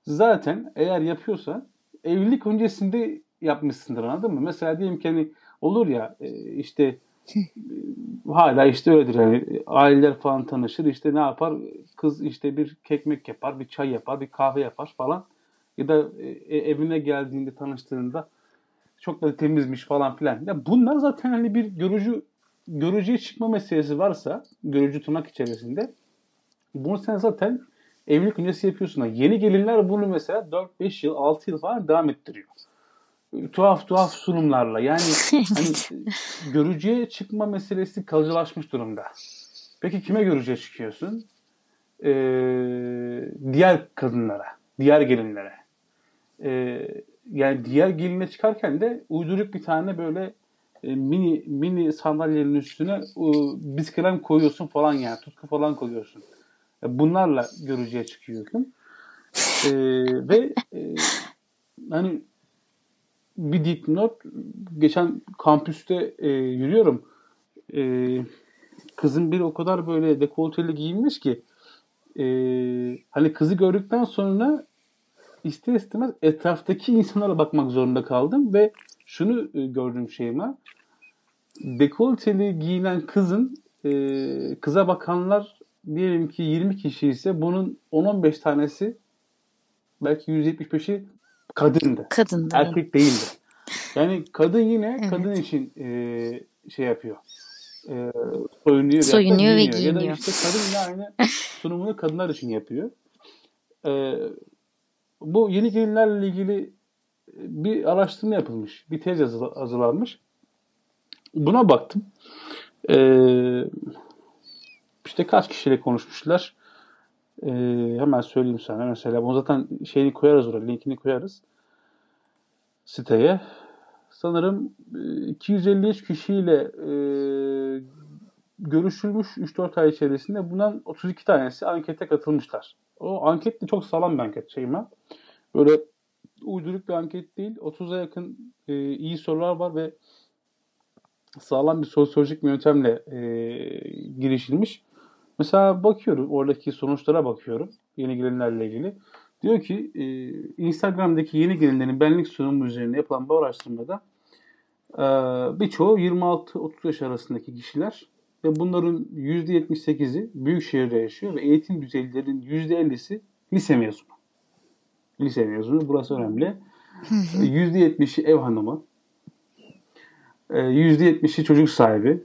zaten eğer yapıyorsan evlilik öncesinde yapmışsındır anladın mı? Mesela diyelim ki hani olur ya e, işte hala işte öyledir. Yani aileler falan tanışır. İşte ne yapar? Kız işte bir kekmek yapar bir çay yapar bir kahve yapar falan. Ya da e, evine geldiğinde tanıştığında çok da temizmiş falan filan. Ya bunlar zaten hani bir görücü görücüye çıkma meselesi varsa görücü tırnak içerisinde bunu sen zaten evlilik öncesi yapıyorsun. Yeni gelinler bunu mesela 4-5 yıl 6 yıl falan devam ettiriyor tuhaf tuhaf sunumlarla yani hani görücüye çıkma meselesi kalıcılaşmış durumda. Peki kime görücüye çıkıyorsun? Ee, diğer kadınlara, diğer gelinlere. Ee, yani diğer geline çıkarken de uyduruk bir tane böyle e, mini mini sandalyenin üstüne e, biskrem koyuyorsun falan yani tutku falan koyuyorsun. E, bunlarla görücüye çıkıyorsun. E, ve e, hani bir dipnot geçen kampüste e, yürüyorum. E, kızın bir o kadar böyle dekolteli giyinmiş ki e, hani kızı gördükten sonra ister istemez etraftaki insanlara bakmak zorunda kaldım ve şunu e, gördüm şeyime. Dekolteli giyinen kızın e, kıza bakanlar diyelim ki 20 kişi ise bunun 10-15 tanesi belki 175'i kadındı. Kadındı. Erkek değildi. Yani kadın yine evet. kadın için e, şey yapıyor. E, soyunuyor, soyunuyor ve giyiniyor. Ya da işte kadın yine aynı sunumunu kadınlar için yapıyor. E, bu yeni gelinlerle ilgili bir araştırma yapılmış. Bir tez hazırlanmış. Buna baktım. Ee, işte kaç kişiyle konuşmuşlar. Ee, hemen söyleyeyim sana. Mesela bunu zaten şeyini koyarız oraya. Linkini koyarız. Siteye. Sanırım 253 e, kişiyle e, görüşülmüş 3-4 ay içerisinde bundan 32 tanesi ankete katılmışlar. O anket de çok sağlam bir anket şeyime. Böyle uyduruk bir anket değil. 30'a yakın e, iyi sorular var ve sağlam bir sosyolojik bir yöntemle e, girişilmiş. Mesela bakıyorum oradaki sonuçlara bakıyorum yeni gelinlerle ilgili. Diyor ki e, Instagram'daki yeni gelinlerin benlik sunumu üzerine yapılan bu araştırmada e, birçoğu 26-30 yaş arasındaki kişiler ve bunların %78'i büyük şehirde yaşıyor ve eğitim düzeylerinin %50'si lise mezunu. Lise mezunu. Burası önemli. %70'i ev hanımı. %70'i çocuk sahibi.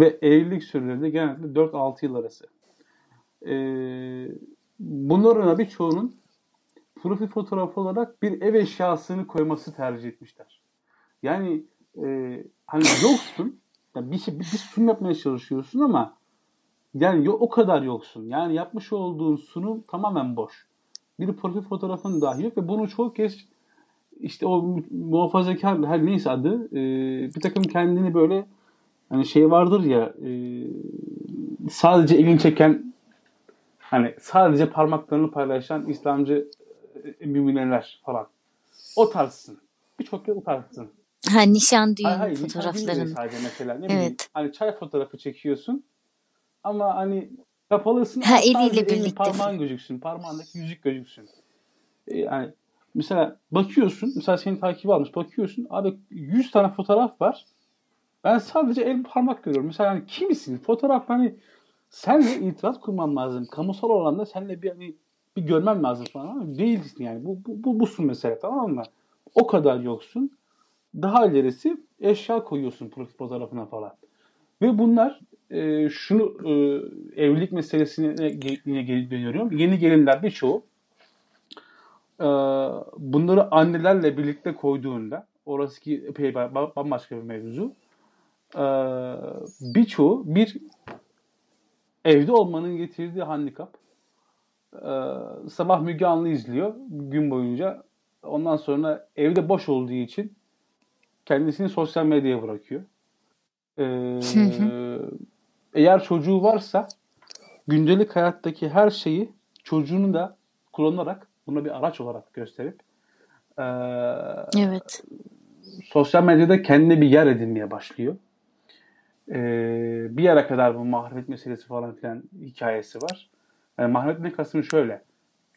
Ve evlilik süreleri de genellikle 4-6 yıl arası. Bunların birçoğunun profil fotoğrafı olarak bir ev eşyasını koyması tercih etmişler. Yani e, hani yoksun, yani bir, şey, bir, bir sunum yapmaya çalışıyorsun ama yani o kadar yoksun. Yani yapmış olduğun sunum tamamen boş bir profil fotoğrafın dahi yok ve bunu çok kez işte o muhafazakar her neyse adı e, bir takım kendini böyle hani şey vardır ya e, sadece elini çeken hani sadece parmaklarını paylaşan İslamcı e, müminler falan. O tarzsın. Birçok kez o tarzsın. Ha nişan düğün hayır, hayır, fotoğrafların. sadece mesela ne evet. bileyim. Hani çay fotoğrafı çekiyorsun ama hani Kapalısın ha, eliyle birlikte. Parmağın gözüksün. Parmağındaki yüzük gözüksün. E, yani mesela bakıyorsun. Mesela seni takip almış. Bakıyorsun. Abi 100 tane fotoğraf var. Ben sadece el parmak görüyorum. Mesela hani kimisin? Fotoğraf hani senle itiraz kurmam lazım. Kamusal alanda senle bir hani bir görmem lazım falan ama değilsin yani. Bu, bu, bu busun mesela tamam mı? O kadar yoksun. Daha ilerisi eşya koyuyorsun profil fotoğrafına falan. Ve bunlar e, şunu e, evlilik meselesine yine geri dönüyorum. Yeni gelinler birçoğu e, bunları annelerle birlikte koyduğunda orası ki epey bambaşka bir mevzu. E, birçoğu bir evde olmanın getirdiği handikap. E, sabah Müge Anlı izliyor gün boyunca. Ondan sonra evde boş olduğu için kendisini sosyal medyaya bırakıyor. Ee, eğer çocuğu varsa gündelik hayattaki her şeyi çocuğunu da kullanarak buna bir araç olarak gösterip e, evet. sosyal medyada kendine bir yer edinmeye başlıyor. E, bir yere kadar bu mahremiyet meselesi falan filan hikayesi var. Yani mahremiyetin kastım şöyle.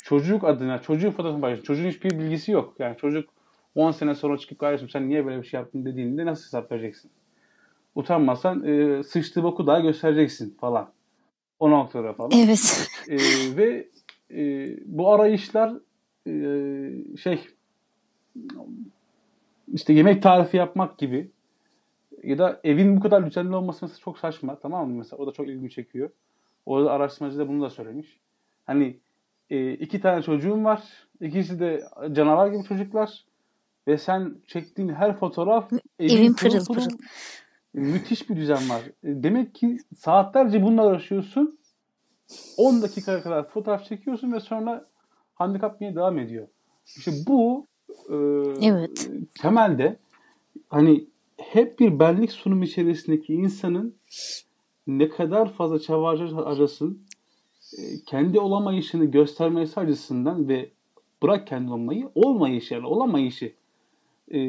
Çocuk adına, çocuğun fotoğrafını paylaşın. Çocuğun hiçbir bilgisi yok. Yani çocuk 10 sene sonra çıkıp kardeşim sen niye böyle bir şey yaptın dediğinde nasıl hesap vereceksin? utanmasan e, sıçtığı boku daha göstereceksin falan. O noktada falan. Evet. E, ve e, bu arayışlar e, şey işte yemek tarifi yapmak gibi ya da evin bu kadar düzenli olması mesela çok saçma tamam mı? Mesela o da çok ilgimi çekiyor. Orada araştırmacı da bunu da söylemiş. Hani e, iki tane çocuğum var. İkisi de canavar gibi çocuklar. Ve sen çektiğin her fotoğraf evin, evin pırıl pırıl. pırıl müthiş bir düzen var. E, demek ki saatlerce bununla uğraşıyorsun. 10 dakika kadar fotoğraf çekiyorsun ve sonra handikap yine devam ediyor. İşte bu e, evet. temelde hani hep bir benlik sunum içerisindeki insanın ne kadar fazla çaba harcasın e, kendi olamayışını göstermesi açısından ve bırak kendi olmayı olmayışı yani olamayışı e,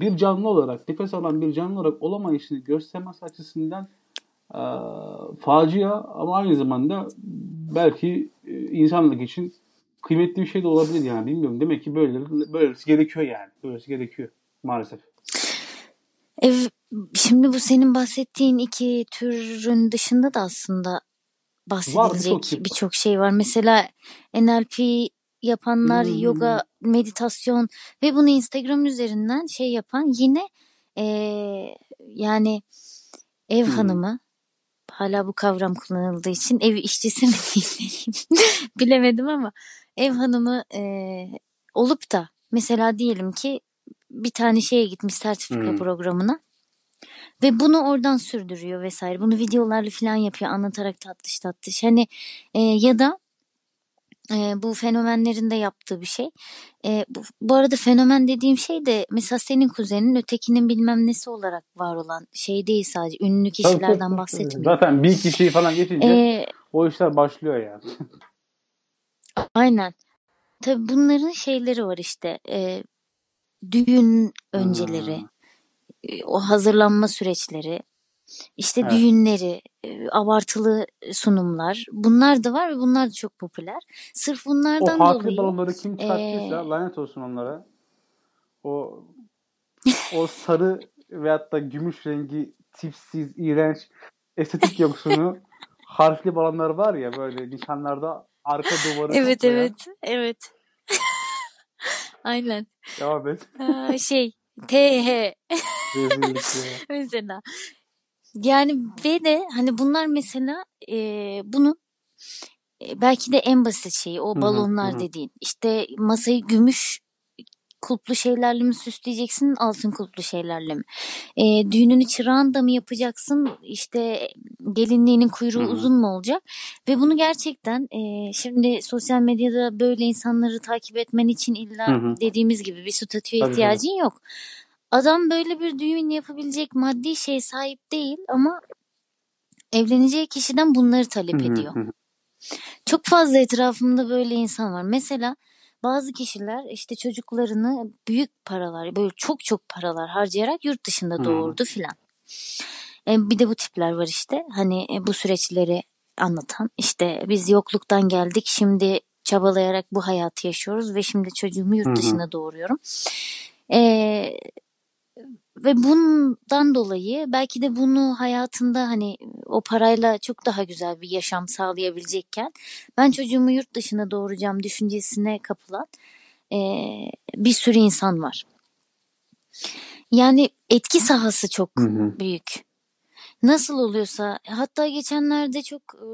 bir canlı olarak nefes alan bir canlı olarak olamayışını göstermesi açısından e, facia ama aynı zamanda belki insanlık için kıymetli bir şey de olabilir yani bilmiyorum. Demek ki böyle böylesi gerekiyor yani. Böylesi gerekiyor maalesef. Ev, şimdi bu senin bahsettiğin iki türün dışında da aslında bahsedilecek birçok bir şey var. Mesela NLP yapanlar, hmm. yoga, meditasyon ve bunu Instagram üzerinden şey yapan yine e, yani ev hmm. hanımı hala bu kavram kullanıldığı için ev işçisi mi diyeyim bilemedim ama ev hanımı e, olup da mesela diyelim ki bir tane şeye gitmiş sertifika hmm. programına ve bunu oradan sürdürüyor vesaire. Bunu videolarla falan yapıyor anlatarak tatlış tatlış. Hani e, ya da e, bu fenomenlerin de yaptığı bir şey. E, bu, bu arada fenomen dediğim şey de mesela senin kuzenin ötekinin bilmem nesi olarak var olan şey değil sadece ünlü kişilerden bahsetmiyorum. Zaten bir kişiyi falan geçince ee, o işler başlıyor yani. aynen. Tabii bunların şeyleri var işte. E, düğün önceleri, hmm. o hazırlanma süreçleri, işte evet. düğünleri, abartılı sunumlar bunlar da var ve bunlar da çok popüler. Sırf bunlardan o dolayı. O balonları kim çıkarttıysa ee... lanet olsun onlara. O o sarı veyahut da gümüş rengi tipsiz, iğrenç, estetik yoksunu harfli balonlar var ya böyle nişanlarda arka duvarı Evet toplayan. evet evet. Aynen. Devam et. Aa, şey TH. Mesela yani ve de hani bunlar mesela e, bunun e, belki de en basit şeyi o balonlar hı hı. dediğin. İşte masayı gümüş kulplu şeylerle mi süsleyeceksin altın kulplu şeylerle mi? E, düğününü çırağında mı yapacaksın? İşte gelinliğinin kuyruğu Hı-hı. uzun mu olacak? Ve bunu gerçekten e, şimdi sosyal medyada böyle insanları takip etmen için illa Hı-hı. dediğimiz gibi bir statüye ihtiyacın Tabii. yok. Adam böyle bir düğün yapabilecek maddi şey sahip değil ama evleneceği kişiden bunları talep ediyor. Çok fazla etrafımda böyle insan var. Mesela bazı kişiler işte çocuklarını büyük paralar böyle çok çok paralar harcayarak yurt dışında doğurdu filan. E, bir de bu tipler var işte hani e, bu süreçleri anlatan işte biz yokluktan geldik şimdi çabalayarak bu hayatı yaşıyoruz ve şimdi çocuğumu yurt dışında doğuruyorum. E, ve bundan dolayı belki de bunu hayatında hani o parayla çok daha güzel bir yaşam sağlayabilecekken ben çocuğumu yurt dışına doğuracağım düşüncesine kapılan e, bir sürü insan var. Yani etki sahası çok hı hı. büyük nasıl oluyorsa hatta geçenlerde çok e,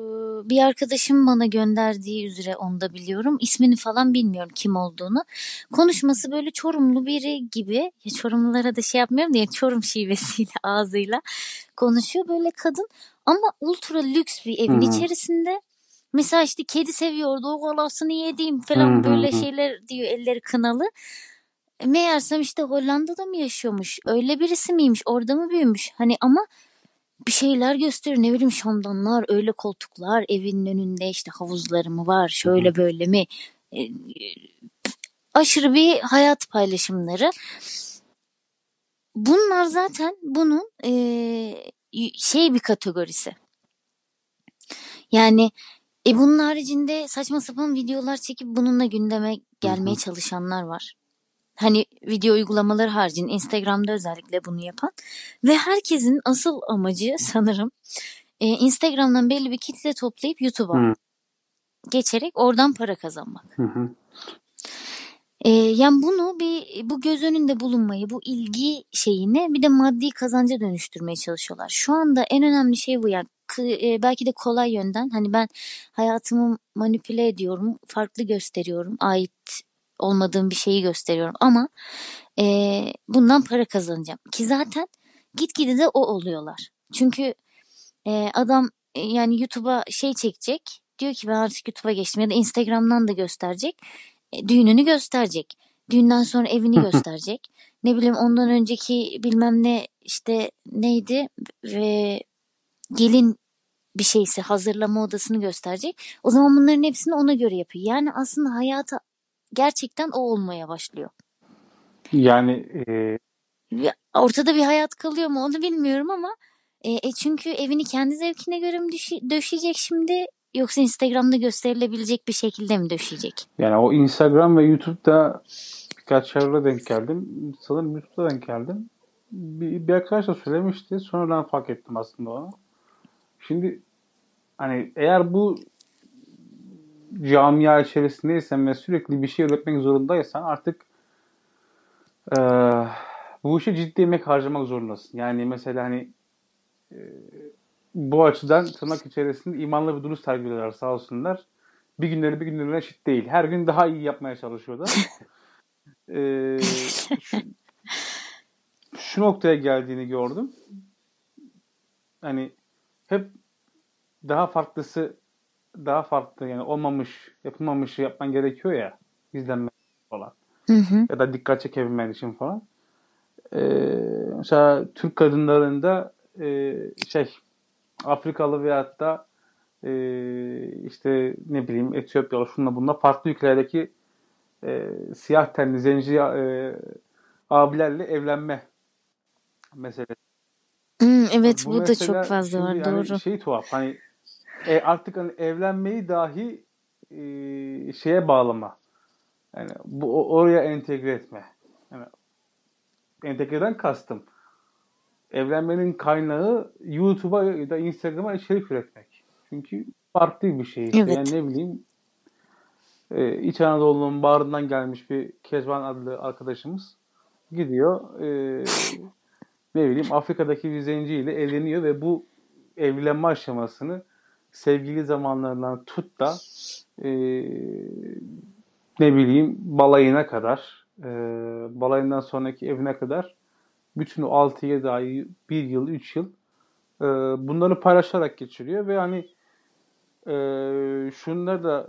bir arkadaşım bana gönderdiği üzere onu da biliyorum. ismini falan bilmiyorum kim olduğunu. Konuşması böyle Çorumlu biri gibi. Ya Çorumlulara da şey yapmıyorum diye Çorum şivesiyle ağzıyla konuşuyor böyle kadın ama ultra lüks bir evin Hı-hı. içerisinde. Mesela işte kedi seviyordu o kolasını yediğim falan Hı-hı. böyle şeyler diyor elleri kınalı. Meğersem işte Hollanda'da mı yaşıyormuş? Öyle birisi miymiş? Orada mı büyümüş? Hani ama bir şeyler gösterir. Ne bileyim şamdanlar, öyle koltuklar, evinin önünde işte havuzları mı var, şöyle böyle mi? E, aşırı bir hayat paylaşımları. Bunlar zaten bunun e, şey bir kategorisi. Yani e bunun haricinde saçma sapan videolar çekip bununla gündeme gelmeye çalışanlar var. Hani video uygulamaları haricinde Instagram'da özellikle bunu yapan ve herkesin asıl amacı sanırım e, Instagram'dan belli bir kitle toplayıp YouTube'a geçerek oradan para kazanmak. Hı hı. E, yani bunu bir bu göz önünde bulunmayı, bu ilgi şeyini bir de maddi kazanca dönüştürmeye çalışıyorlar. Şu anda en önemli şey bu yani e, belki de kolay yönden hani ben hayatımı manipüle ediyorum, farklı gösteriyorum, ait olmadığım bir şeyi gösteriyorum ama e, bundan para kazanacağım. Ki zaten gitgide de o oluyorlar. Çünkü e, adam e, yani YouTube'a şey çekecek. Diyor ki ben artık YouTube'a geçtim ya da Instagram'dan da gösterecek. E, düğününü gösterecek. Düğünden sonra evini gösterecek. Ne bileyim ondan önceki bilmem ne işte neydi ve gelin bir şeyse hazırlama odasını gösterecek. O zaman bunların hepsini ona göre yapıyor. Yani aslında hayata gerçekten o olmaya başlıyor. Yani e... ortada bir hayat kalıyor mu onu bilmiyorum ama e, e çünkü evini kendi zevkine göre mi döşeyecek şimdi yoksa Instagram'da gösterilebilecek bir şekilde mi döşeyecek? Yani o Instagram ve YouTube'da birkaç yerde denk geldim. Sanırım YouTube'da denk geldim. Bir, bir arkadaş da söylemişti. Sonradan fark ettim aslında onu. Şimdi hani eğer bu camia içerisindeysen ve sürekli bir şey üretmek zorundaysan artık e, bu işe ciddi emek harcamak zorundasın. Yani mesela hani e, bu açıdan tırnak içerisinde imanlı bir duruş sergiliyorlar sağ olsunlar. Bir günleri bir günlerine eşit değil. Her gün daha iyi yapmaya çalışıyorlar. e, şu, şu noktaya geldiğini gördüm. Hani hep daha farklısı daha farklı yani olmamış, yapılmamış yapman gerekiyor ya izlenme falan. Hı hı. Ya da dikkat çekebilmen için falan. Ee, mesela Türk kadınlarında e, şey Afrikalı veyahut da e, işte ne bileyim Etiyopyalı şunla bununla farklı ülkelerdeki e, siyah tenli zenci e, abilerle evlenme meselesi. Hmm, evet bu, bu da çok fazla var yani doğru. Şey tuhaf hani e, artık hani evlenmeyi dahi e, şeye bağlama. Yani bu oraya entegre etme. Yani entegreden kastım. Evlenmenin kaynağı YouTube'a ya da Instagram'a içerik üretmek. Çünkü farklı bir şey. Evet. Yani ne bileyim e, İç Anadolu'nun bağrından gelmiş bir Kezban adlı arkadaşımız gidiyor e, ne bileyim Afrika'daki bir zenciyle evleniyor ve bu evlenme aşamasını sevgili zamanlarından tut da e, ne bileyim balayına kadar e, balayından sonraki evine kadar bütün o 6-7 ay, 1 yıl, 3 yıl e, bunları paylaşarak geçiriyor ve hani e, şunları da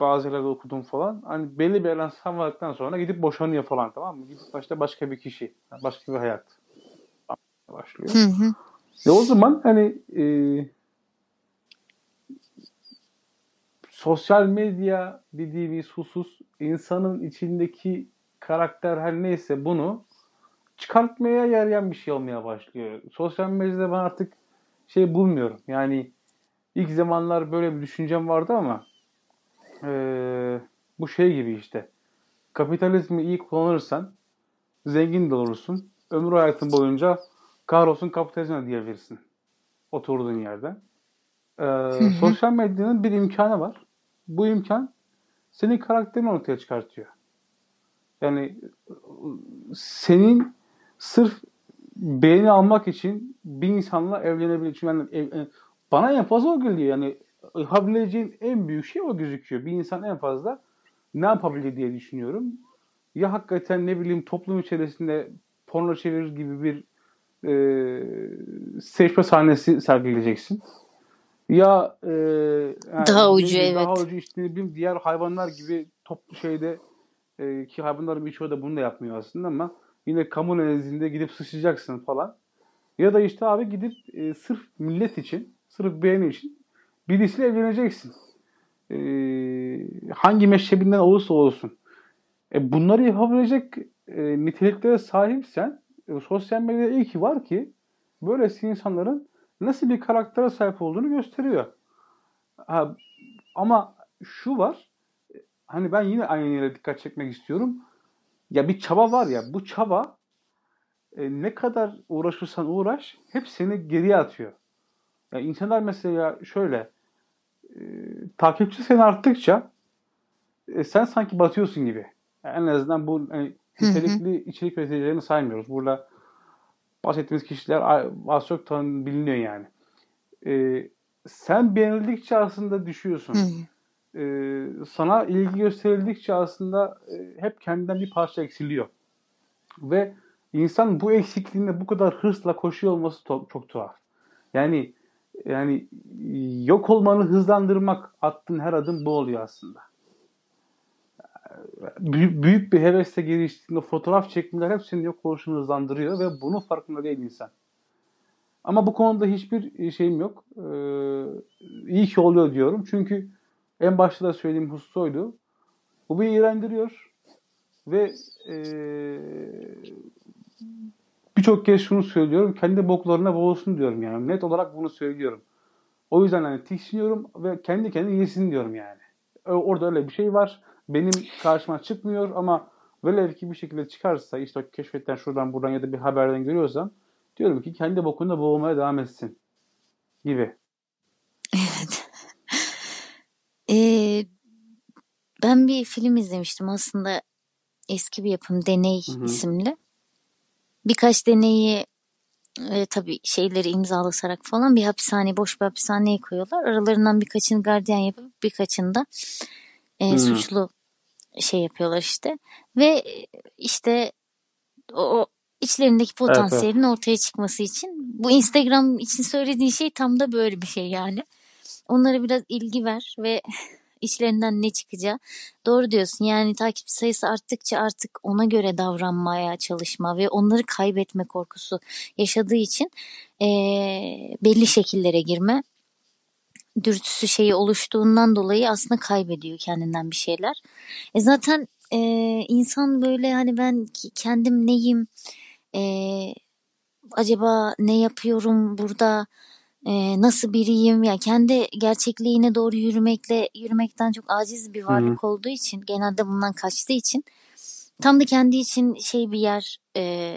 bazı yerlerde okudum falan hani belli bir yerden savmadıktan sonra gidip boşanıyor falan tamam mı? Gidip başta başka bir kişi, başka bir hayat başlıyor. Hı hı. Ve o zaman hani e, sosyal medya dediğimiz husus insanın içindeki karakter her neyse bunu çıkartmaya yarayan bir şey olmaya başlıyor. Sosyal medyada ben artık şey bulmuyorum. Yani ilk zamanlar böyle bir düşüncem vardı ama ee, bu şey gibi işte. Kapitalizmi iyi kullanırsan zengin de olursun. Ömür hayatın boyunca kahrolsun kapitalizme diyebilirsin. Oturduğun yerde. Ee, sosyal medyanın bir imkanı var bu imkan senin karakterini ortaya çıkartıyor. Yani senin sırf beğeni almak için bir insanla evlenebilir. Çünkü yani ev, e, bana en fazla o geliyor. Yani yapabileceğin en büyük şey o gözüküyor. Bir insan en fazla ne yapabilir diye düşünüyorum. Ya hakikaten ne bileyim toplum içerisinde porno çevirir gibi bir e, seçme sahnesi sergileyeceksin ya e, yani daha ucu evet. Daha ucu işte ne diğer hayvanlar gibi toplu şeyde e, ki hayvanların birçoğu da bunu da yapmıyor aslında ama yine kamu nezdinde gidip sıçrayacaksın falan. Ya da işte abi gidip e, sırf millet için, sırf beğeni için birisiyle evleneceksin. E, hangi meşrebinden olursa olsun. E, bunları yapabilecek e, niteliklere sahipsen e, sosyal medyada iyi ki var ki böylesi insanların nasıl bir karaktere sahip olduğunu gösteriyor. Ha, ama şu var. Hani ben yine aynı yere dikkat çekmek istiyorum. Ya bir çaba var ya bu çaba e, ne kadar uğraşırsan uğraş hep seni geriye atıyor. Ya insanlar mesela şöyle e, takipçi sen arttıkça e, sen sanki batıyorsun gibi. Yani en azından bu hani, nitelikli içerik üreticilerini saymıyoruz. Burada bahsettiğimiz kişiler az çok tanın biliniyor yani. Ee, sen beğenildikçe aslında düşüyorsun. Ee, sana ilgi gösterildikçe aslında e, hep kendinden bir parça eksiliyor. Ve insan bu eksikliğinde bu kadar hırsla koşuyor olması çok, çok tuhaf. Yani yani yok olmanı hızlandırmak attığın her adım bu oluyor aslında. Büyük, büyük bir hevesle geliştiğinde fotoğraf çekmeler hep senin yok oluşunu hızlandırıyor ve bunun farkında değil insan. Ama bu konuda hiçbir şeyim yok. Ee, iyi ki oluyor diyorum. Çünkü en başta da söylediğim husus oydu. Bu bir iğrendiriyor. Ve e, birçok kez şunu söylüyorum. Kendi boklarına boğulsun diyorum yani. Net olarak bunu söylüyorum. O yüzden hani tiksiniyorum ve kendi kendine yesin diyorum yani. Orada öyle bir şey var. Benim karşıma çıkmıyor ama velev ki bir şekilde çıkarsa işte keşfetten şuradan buradan ya da bir haberden görüyorsam diyorum ki kendi bokunda boğulmaya devam etsin gibi. Evet. ee, ben bir film izlemiştim aslında eski bir yapım Deney Hı-hı. isimli. Birkaç deneyi e, tabii şeyleri imzalasarak falan bir hapishane boş bir hapishaneye koyuyorlar. Aralarından birkaçını gardiyan yapıp birkaçını e, suçlu şey yapıyorlar işte. Ve işte o, o içlerindeki potansiyelin evet, evet. ortaya çıkması için bu Instagram için söylediğin şey tam da böyle bir şey yani. Onlara biraz ilgi ver ve içlerinden ne çıkacağı. Doğru diyorsun yani takip sayısı arttıkça artık ona göre davranmaya çalışma ve onları kaybetme korkusu yaşadığı için e, belli şekillere girme dürtüsü şeyi oluştuğundan dolayı aslında kaybediyor kendinden bir şeyler. E zaten e, insan böyle hani ben kendim neyim, e, acaba ne yapıyorum burada, e, nasıl biriyim, yani kendi gerçekliğine doğru yürümekle yürümekten çok aciz bir varlık Hı. olduğu için, genelde bundan kaçtığı için tam da kendi için şey bir yer e,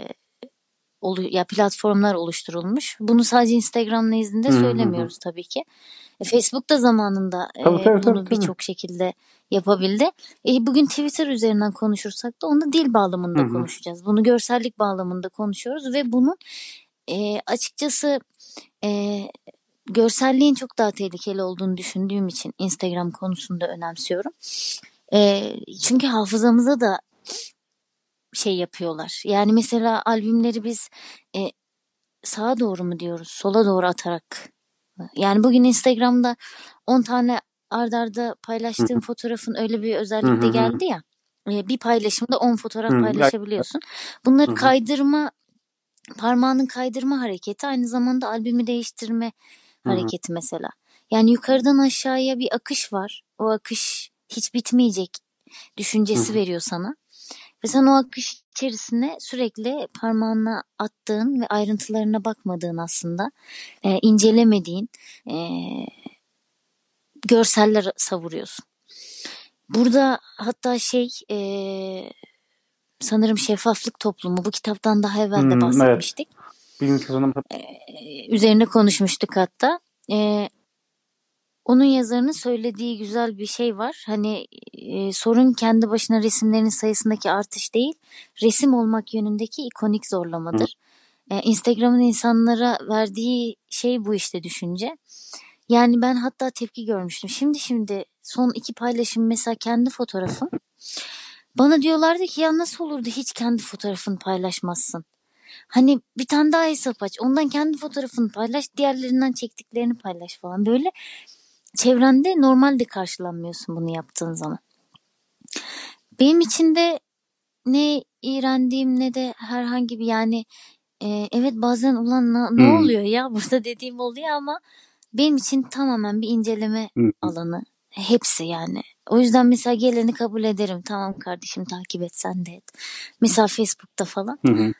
olu, ya platformlar oluşturulmuş. Bunu sadece Instagram nezdinde söylemiyoruz tabii ki. Facebook da zamanında tabii, e, tabii, bunu birçok şekilde yapabildi. E, bugün Twitter üzerinden konuşursak da onu dil bağlamında Hı-hı. konuşacağız. Bunu görsellik bağlamında konuşuyoruz ve bunun e, açıkçası e, görselliğin çok daha tehlikeli olduğunu düşündüğüm için Instagram konusunda önemsiyorum. E, çünkü hafızamıza da şey yapıyorlar. Yani mesela albümleri biz e, sağa doğru mu diyoruz, sola doğru atarak. Yani bugün Instagram'da 10 tane ardarda paylaştığım fotoğrafın öyle bir özelliği de geldi ya. E, bir paylaşımda 10 fotoğraf paylaşabiliyorsun. Bunları kaydırma parmağının kaydırma hareketi aynı zamanda albümü değiştirme hareketi mesela. Yani yukarıdan aşağıya bir akış var. O akış hiç bitmeyecek düşüncesi veriyor sana. Ve sen o akış içerisine sürekli parmağına attığın ve ayrıntılarına bakmadığın aslında e, incelemediğin e, görseller savuruyorsun. Burada hatta şey e, sanırım şeffaflık toplumu bu kitaptan daha evvel de hmm, bahsetmiştik. Evet. Birinci sezonum. Ee, üzerine konuşmuştuk hatta. Ee, onun yazarının söylediği güzel bir şey var. Hani e, sorun kendi başına resimlerin sayısındaki artış değil, resim olmak yönündeki ikonik zorlamadır. Ee, Instagram'ın insanlara verdiği şey bu işte düşünce. Yani ben hatta tepki görmüştüm. Şimdi şimdi son iki paylaşım mesela kendi fotoğrafım. Bana diyorlardı ki ya nasıl olurdu hiç kendi fotoğrafını paylaşmazsın. Hani bir tane daha hesap aç. Ondan kendi fotoğrafını paylaş. Diğerlerinden çektiklerini paylaş falan. Böyle çevrende normalde karşılanmıyorsun bunu yaptığın zaman. Benim için de ne iğrendiğim ne de herhangi bir yani e, evet bazen ulan ne, hmm. oluyor ya burada dediğim oluyor ama benim için tamamen bir inceleme hmm. alanı. Hepsi yani. O yüzden mesela geleni kabul ederim. Tamam kardeşim takip et sen de et. Mesela Facebook'ta falan. Hı hı.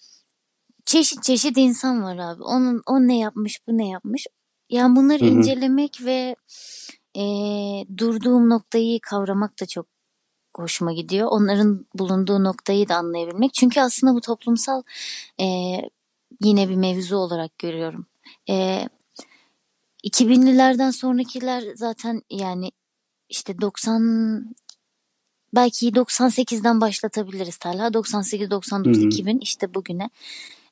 Çeşit çeşit insan var abi. Onun o ne yapmış, bu ne yapmış. Yani bunları hı hı. incelemek ve e, durduğum noktayı kavramak da çok hoşuma gidiyor. Onların bulunduğu noktayı da anlayabilmek. Çünkü aslında bu toplumsal e, yine bir mevzu olarak görüyorum. E, 2000'lilerden sonrakiler zaten yani işte 90 belki 98'den başlatabiliriz Talha. 98, 99, Hı-hı. 2000 işte bugüne.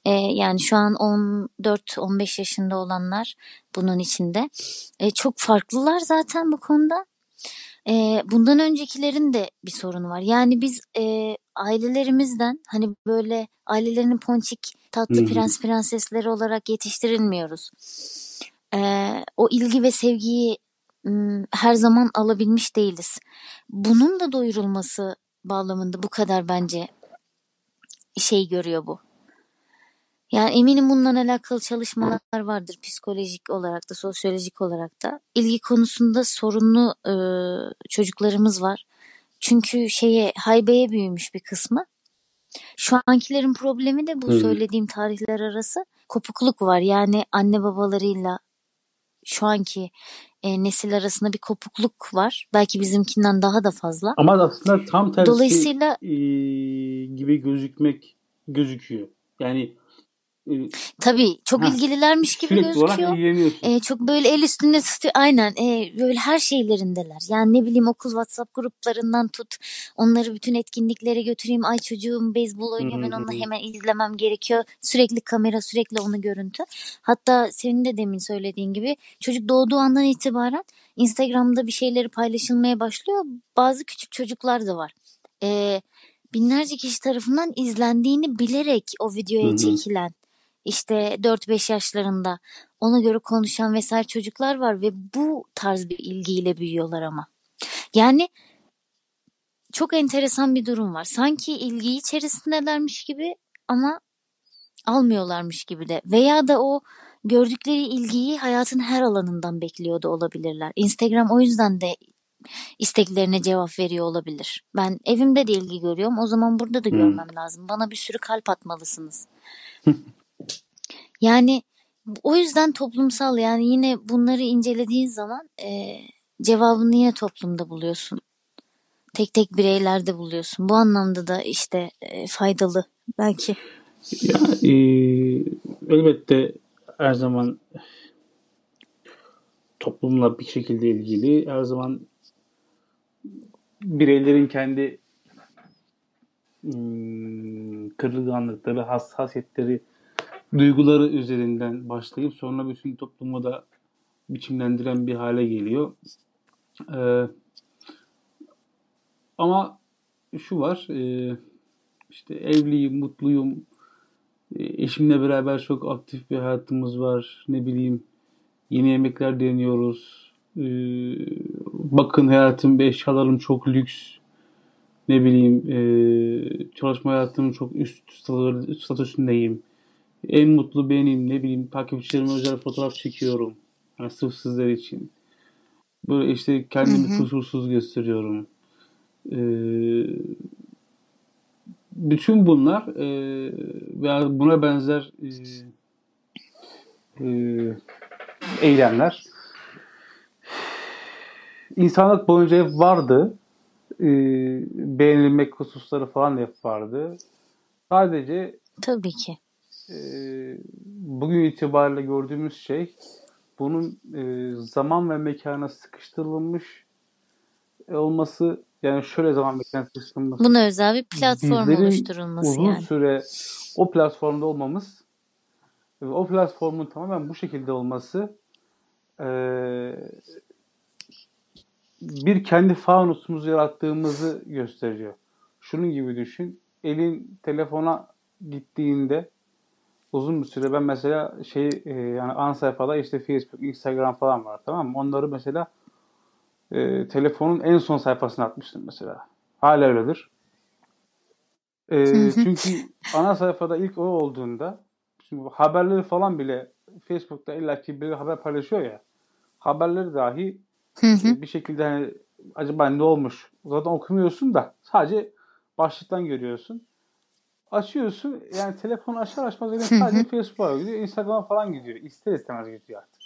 Ee, yani şu an 14-15 yaşında olanlar bunun içinde. Ee, çok farklılar zaten bu konuda. E, bundan öncekilerin de bir sorunu var. Yani biz e, ailelerimizden hani böyle ailelerinin ponçik tatlı Hı-hı. prens prensesleri olarak yetiştirilmiyoruz. E, o ilgi ve sevgiyi her zaman alabilmiş değiliz. Bunun da doyurulması bağlamında bu kadar bence şey görüyor bu. Yani eminim bununla alakalı çalışmalar vardır psikolojik olarak da sosyolojik olarak da. İlgi konusunda sorunlu e, çocuklarımız var. Çünkü şeye haybeye büyümüş bir kısmı. Şu ankilerin problemi de bu hmm. söylediğim tarihler arası kopukluk var. Yani anne babalarıyla şu anki e, nesil arasında bir kopukluk var. Belki bizimkinden daha da fazla. Ama aslında tam tersi Dolayısıyla, e, gibi gözükmek gözüküyor. Yani Tabii çok ha, ilgililermiş gibi gözüküyor. Ee, çok böyle el üstünde tutuyor. Aynen e, böyle her şeylerindeler. Yani ne bileyim okul WhatsApp gruplarından tut. Onları bütün etkinliklere götüreyim. Ay çocuğum beyzbol oynuyor ben onu hemen izlemem gerekiyor. Sürekli kamera sürekli onu görüntü. Hatta senin de demin söylediğin gibi çocuk doğduğu andan itibaren Instagram'da bir şeyleri paylaşılmaya başlıyor. Bazı küçük çocuklar da var. Ee, binlerce kişi tarafından izlendiğini bilerek o videoya Hı-hı. çekilen işte 4-5 yaşlarında ona göre konuşan vesaire çocuklar var ve bu tarz bir ilgiyle büyüyorlar ama. Yani çok enteresan bir durum var. Sanki ilgi içerisindelermiş gibi ama almıyorlarmış gibi de. Veya da o gördükleri ilgiyi hayatın her alanından bekliyordu olabilirler. Instagram o yüzden de isteklerine cevap veriyor olabilir. Ben evimde de ilgi görüyorum. O zaman burada da hmm. görmem lazım. Bana bir sürü kalp atmalısınız. Yani o yüzden toplumsal yani yine bunları incelediğin zaman e, cevabını yine toplumda buluyorsun. Tek tek bireylerde buluyorsun. Bu anlamda da işte e, faydalı belki. Ya, e, elbette her zaman toplumla bir şekilde ilgili her zaman bireylerin kendi hmm, kırılganlıkları, hassasiyetleri duyguları üzerinden başlayıp sonra bütün toplumu da biçimlendiren bir hale geliyor. Ee, ama şu var, e, işte evliyim, mutluyum, e, eşimle beraber çok aktif bir hayatımız var, ne bileyim yeni yemekler deniyoruz, e, bakın hayatım, eşyalarım çok lüks, ne bileyim e, çalışma hayatım çok üst statüsündeyim en mutlu benim. Ne bileyim takipçilerime özel fotoğraf çekiyorum. Yani sırf sizler için. Böyle işte kendimi hı hı. kusursuz gösteriyorum. Ee, bütün bunlar e, veya buna benzer e, e, eylemler insanlık boyunca hep vardı. E, beğenilmek hususları falan hep vardı. Sadece Tabii ki bugün itibariyle gördüğümüz şey bunun e, zaman ve mekana sıkıştırılmış olması yani şöyle zaman mekana sıkıştırılması. Buna özel bir platform oluşturulması uzun yani. süre o platformda olmamız ve o platformun tamamen bu şekilde olması e, bir kendi fanusumuzu yarattığımızı gösteriyor. Şunun gibi düşün. Elin telefona gittiğinde uzun bir süre ben mesela şey e, yani ana sayfada işte Facebook, Instagram falan var tamam mı? Onları mesela e, telefonun en son sayfasına atmıştım mesela. Hala öyledir. E, çünkü ana sayfada ilk o olduğunda şimdi haberleri falan bile Facebook'ta illaki bir haber paylaşıyor ya. Haberleri dahi e, bir şekilde hani acaba ne olmuş? Zaten okumuyorsun da sadece başlıktan görüyorsun açıyorsun yani telefonu açar açmaz elin sadece Facebook'a gidiyor. Instagram falan gidiyor. İster istemez gidiyor artık.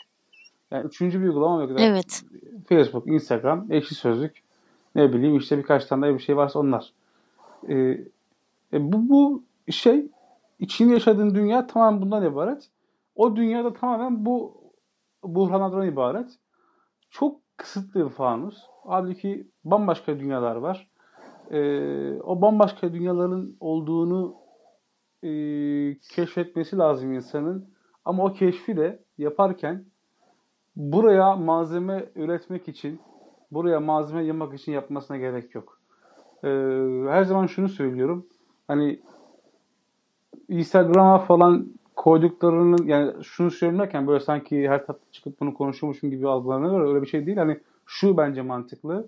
Yani üçüncü bir uygulama yok. Evet. Facebook, Instagram, ekşi sözlük ne bileyim işte birkaç tane bir şey varsa onlar. Ee, e, bu, bu şey içinde yaşadığın dünya tamamen bundan ibaret. O dünyada tamamen bu buhranlardan ibaret. Çok kısıtlı bir fanus. Halbuki bambaşka dünyalar var e, o bambaşka dünyaların olduğunu e, keşfetmesi lazım insanın. Ama o keşfi de yaparken buraya malzeme üretmek için buraya malzeme yaymak için yapmasına gerek yok. Ee, her zaman şunu söylüyorum. Hani Instagram'a falan koyduklarının yani şunu söylerken böyle sanki her tatlı çıkıp bunu konuşuyormuşum gibi algılanıyor. Öyle bir şey değil. Hani şu bence mantıklı.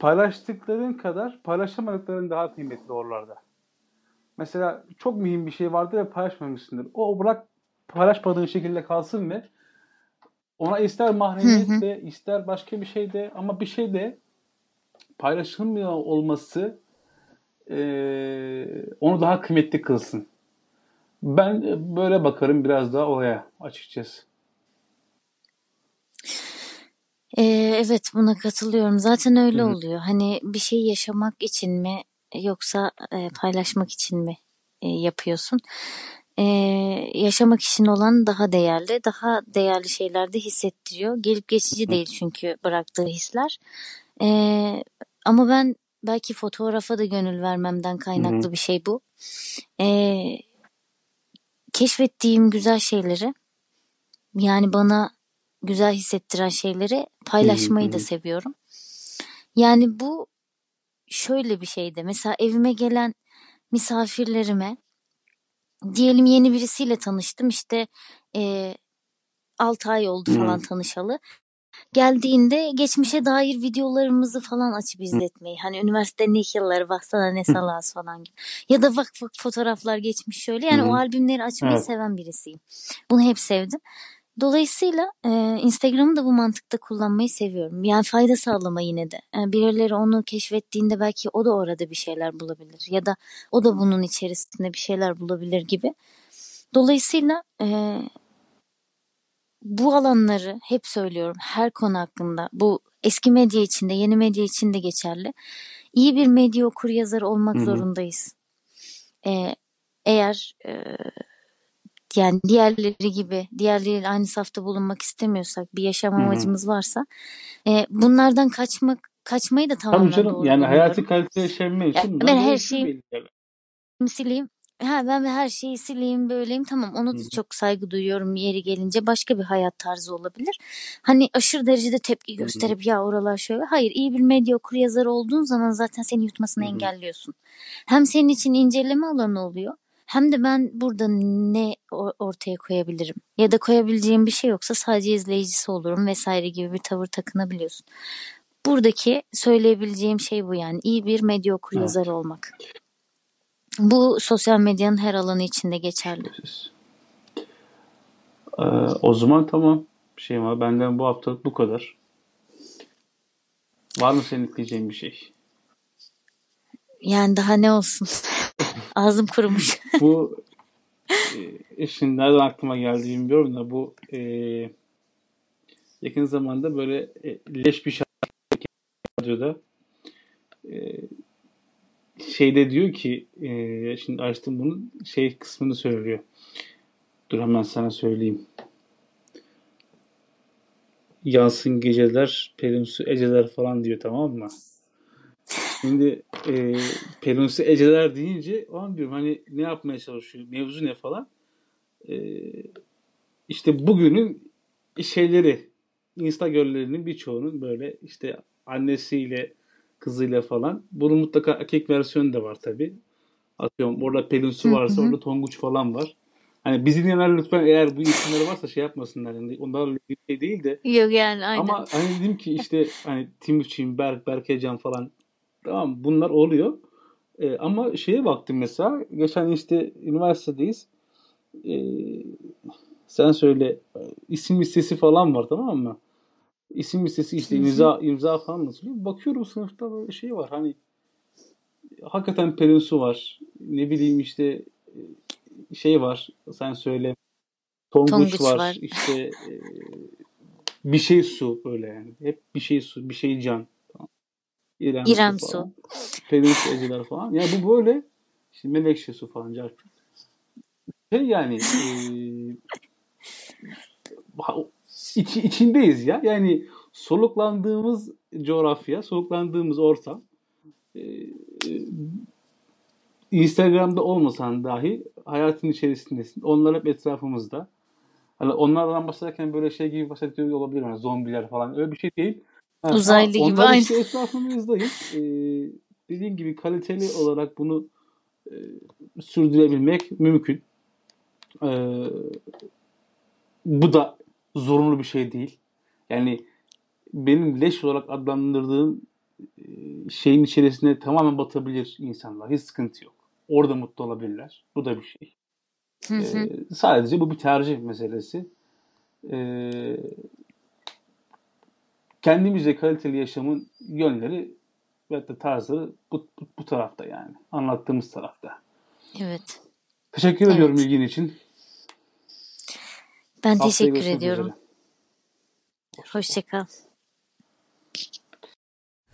Paylaştıkların kadar paylaşamadıkların daha kıymetli oralarda. Mesela çok mühim bir şey vardır ve paylaşmamışsındır. O bırak paylaşmadığın şekilde kalsın ve ona ister mahremiyet de ister başka bir şey de ama bir şey de paylaşılmıyor olması e, onu daha kıymetli kılsın. Ben böyle bakarım biraz daha olaya açıkçası. Ee, evet buna katılıyorum. Zaten öyle Hı-hı. oluyor. Hani bir şey yaşamak için mi yoksa e, paylaşmak için mi e, yapıyorsun? Ee, yaşamak için olan daha değerli, daha değerli şeyler de hissettiriyor. Gelip geçici değil çünkü bıraktığı hisler. Ee, ama ben belki fotoğrafa da gönül vermemden kaynaklı bir şey bu. Ee, keşfettiğim güzel şeyleri yani bana güzel hissettiren şeyleri paylaşmayı da seviyorum. Yani bu şöyle bir şeydi. Mesela evime gelen misafirlerime diyelim yeni birisiyle tanıştım işte e, 6 ay oldu falan tanışalı geldiğinde geçmişe dair videolarımızı falan açıp izletmeyi. Hani üniversite ne yılları baksana ne salaz falan gibi. Ya da bak fotoğraflar geçmiş şöyle. Yani o albümleri açmayı evet. seven birisiyim. Bunu hep sevdim. Dolayısıyla e, Instagram'ı da bu mantıkta kullanmayı seviyorum. Yani fayda sağlama yine de. Yani birileri onu keşfettiğinde belki o da orada bir şeyler bulabilir. Ya da o da bunun içerisinde bir şeyler bulabilir gibi. Dolayısıyla e, bu alanları hep söylüyorum her konu hakkında. Bu eski medya içinde, yeni medya içinde geçerli. İyi bir medya okur yazarı olmak Hı-hı. zorundayız. Ee, eğer e, yani diğerleri gibi diğerleriyle aynı safta bulunmak istemiyorsak bir yaşam Hı-hı. amacımız varsa e, bunlardan kaçmak kaçmayı da tamamen Tabii canım yani hayatı kalite yaşamak için yani ben her şeyi sileyim Ha ben her şeyi sileyim böyleyim tamam onu da çok saygı duyuyorum yeri gelince başka bir hayat tarzı olabilir. Hani aşırı derecede tepki gösterip ya oralar şöyle hayır iyi bir medya okur yazar olduğun zaman zaten seni yutmasını engelliyorsun. Hem senin için inceleme alanı oluyor hem de ben burada ne ortaya koyabilirim ya da koyabileceğim bir şey yoksa sadece izleyicisi olurum vesaire gibi bir tavır takınabiliyorsun. Buradaki söyleyebileceğim şey bu yani iyi bir medya okur yazar olmak. Bu sosyal medyanın her alanı içinde geçerli. Ee, o zaman tamam. Şey var. Benden bu haftalık bu kadar. Var mı senin ekleyeceğin bir şey? Yani daha ne olsun? Ağzım kurumuş. bu e, şimdi nereden aklıma geldi bilmiyorum da bu e, yakın zamanda böyle e, leş bir şarkı radyoda e, şeyde diyor ki e, şimdi açtım bunun şey kısmını söylüyor. Dur hemen sana söyleyeyim. Yansın geceler, Pelinsu eceler falan diyor tamam mı? Şimdi e, Pelinsu eceler deyince o an diyorum hani ne yapmaya çalışıyor, mevzu ne falan. E, işte bugünün şeyleri, Insta görlerinin birçoğunun böyle işte annesiyle kızıyla falan. Bunun mutlaka erkek versiyonu da var tabi. Atıyorum orada Pelin Su varsa orada Tonguç falan var. Hani bizi dinleyenler lütfen eğer bu isimleri varsa şey yapmasınlar. Yani onlarla bir şey değil de. Yok yani aynen. Ama hani dedim ki işte hani Timuçin, Berk, Berkecan falan tamam bunlar oluyor. Ee, ama şeye baktım mesela geçen işte üniversitedeyiz. Ee, sen söyle isim listesi falan var tamam mı? isim listesi işte imza imza falan nasıl? Bakıyorum sınıfta böyle şey var hani hakikaten Pelinsu var. Ne bileyim işte şey var sen söyle. Tonguç, Tonguç var. var. işte e, bir şey su böyle yani. Hep bir şey su, bir şey can. İrem, İrem su. Pelinsu Eceler falan. Yani bu böyle işte Melekşe su falan. Şey yani e, iç, içindeyiz ya. Yani soluklandığımız coğrafya, soluklandığımız ortam e, e, Instagram'da olmasan dahi hayatın içerisindesin. Onlar hep etrafımızda. Hani onlardan bahsederken böyle şey gibi bahsediyor olabilir. Yani zombiler falan. Öyle bir şey değil. Ha, Uzaylı ha, gibi aynı. Işte etrafımızdayız. Ee, dediğim gibi kaliteli olarak bunu e, sürdürebilmek mümkün. Ee, bu da zorunlu bir şey değil. Yani benim leş olarak adlandırdığım e, şeyin içerisine tamamen batabilir insanlar. Hiç sıkıntı yok. Orada mutlu olabilirler. Bu da bir şey. Hı hı. Ee, sadece bu bir tercih meselesi. Ee, kendimize kaliteli yaşamın yönleri ve da tarzları bu, bu, bu tarafta yani. Anlattığımız tarafta. Evet. Teşekkür evet. ediyorum ilgin için. Ben Haftaya teşekkür ediyorum. Hoşçakal.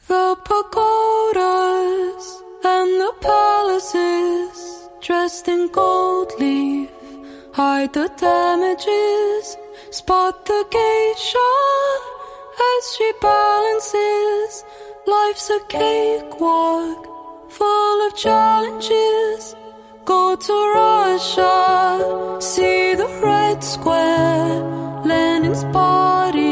The pagodas and the palaces dressed in gold leaf hide the damages, spot the geisha. she balances. Life's a cakewalk full of challenges. Go to Russia, see the red square, Lenin's body.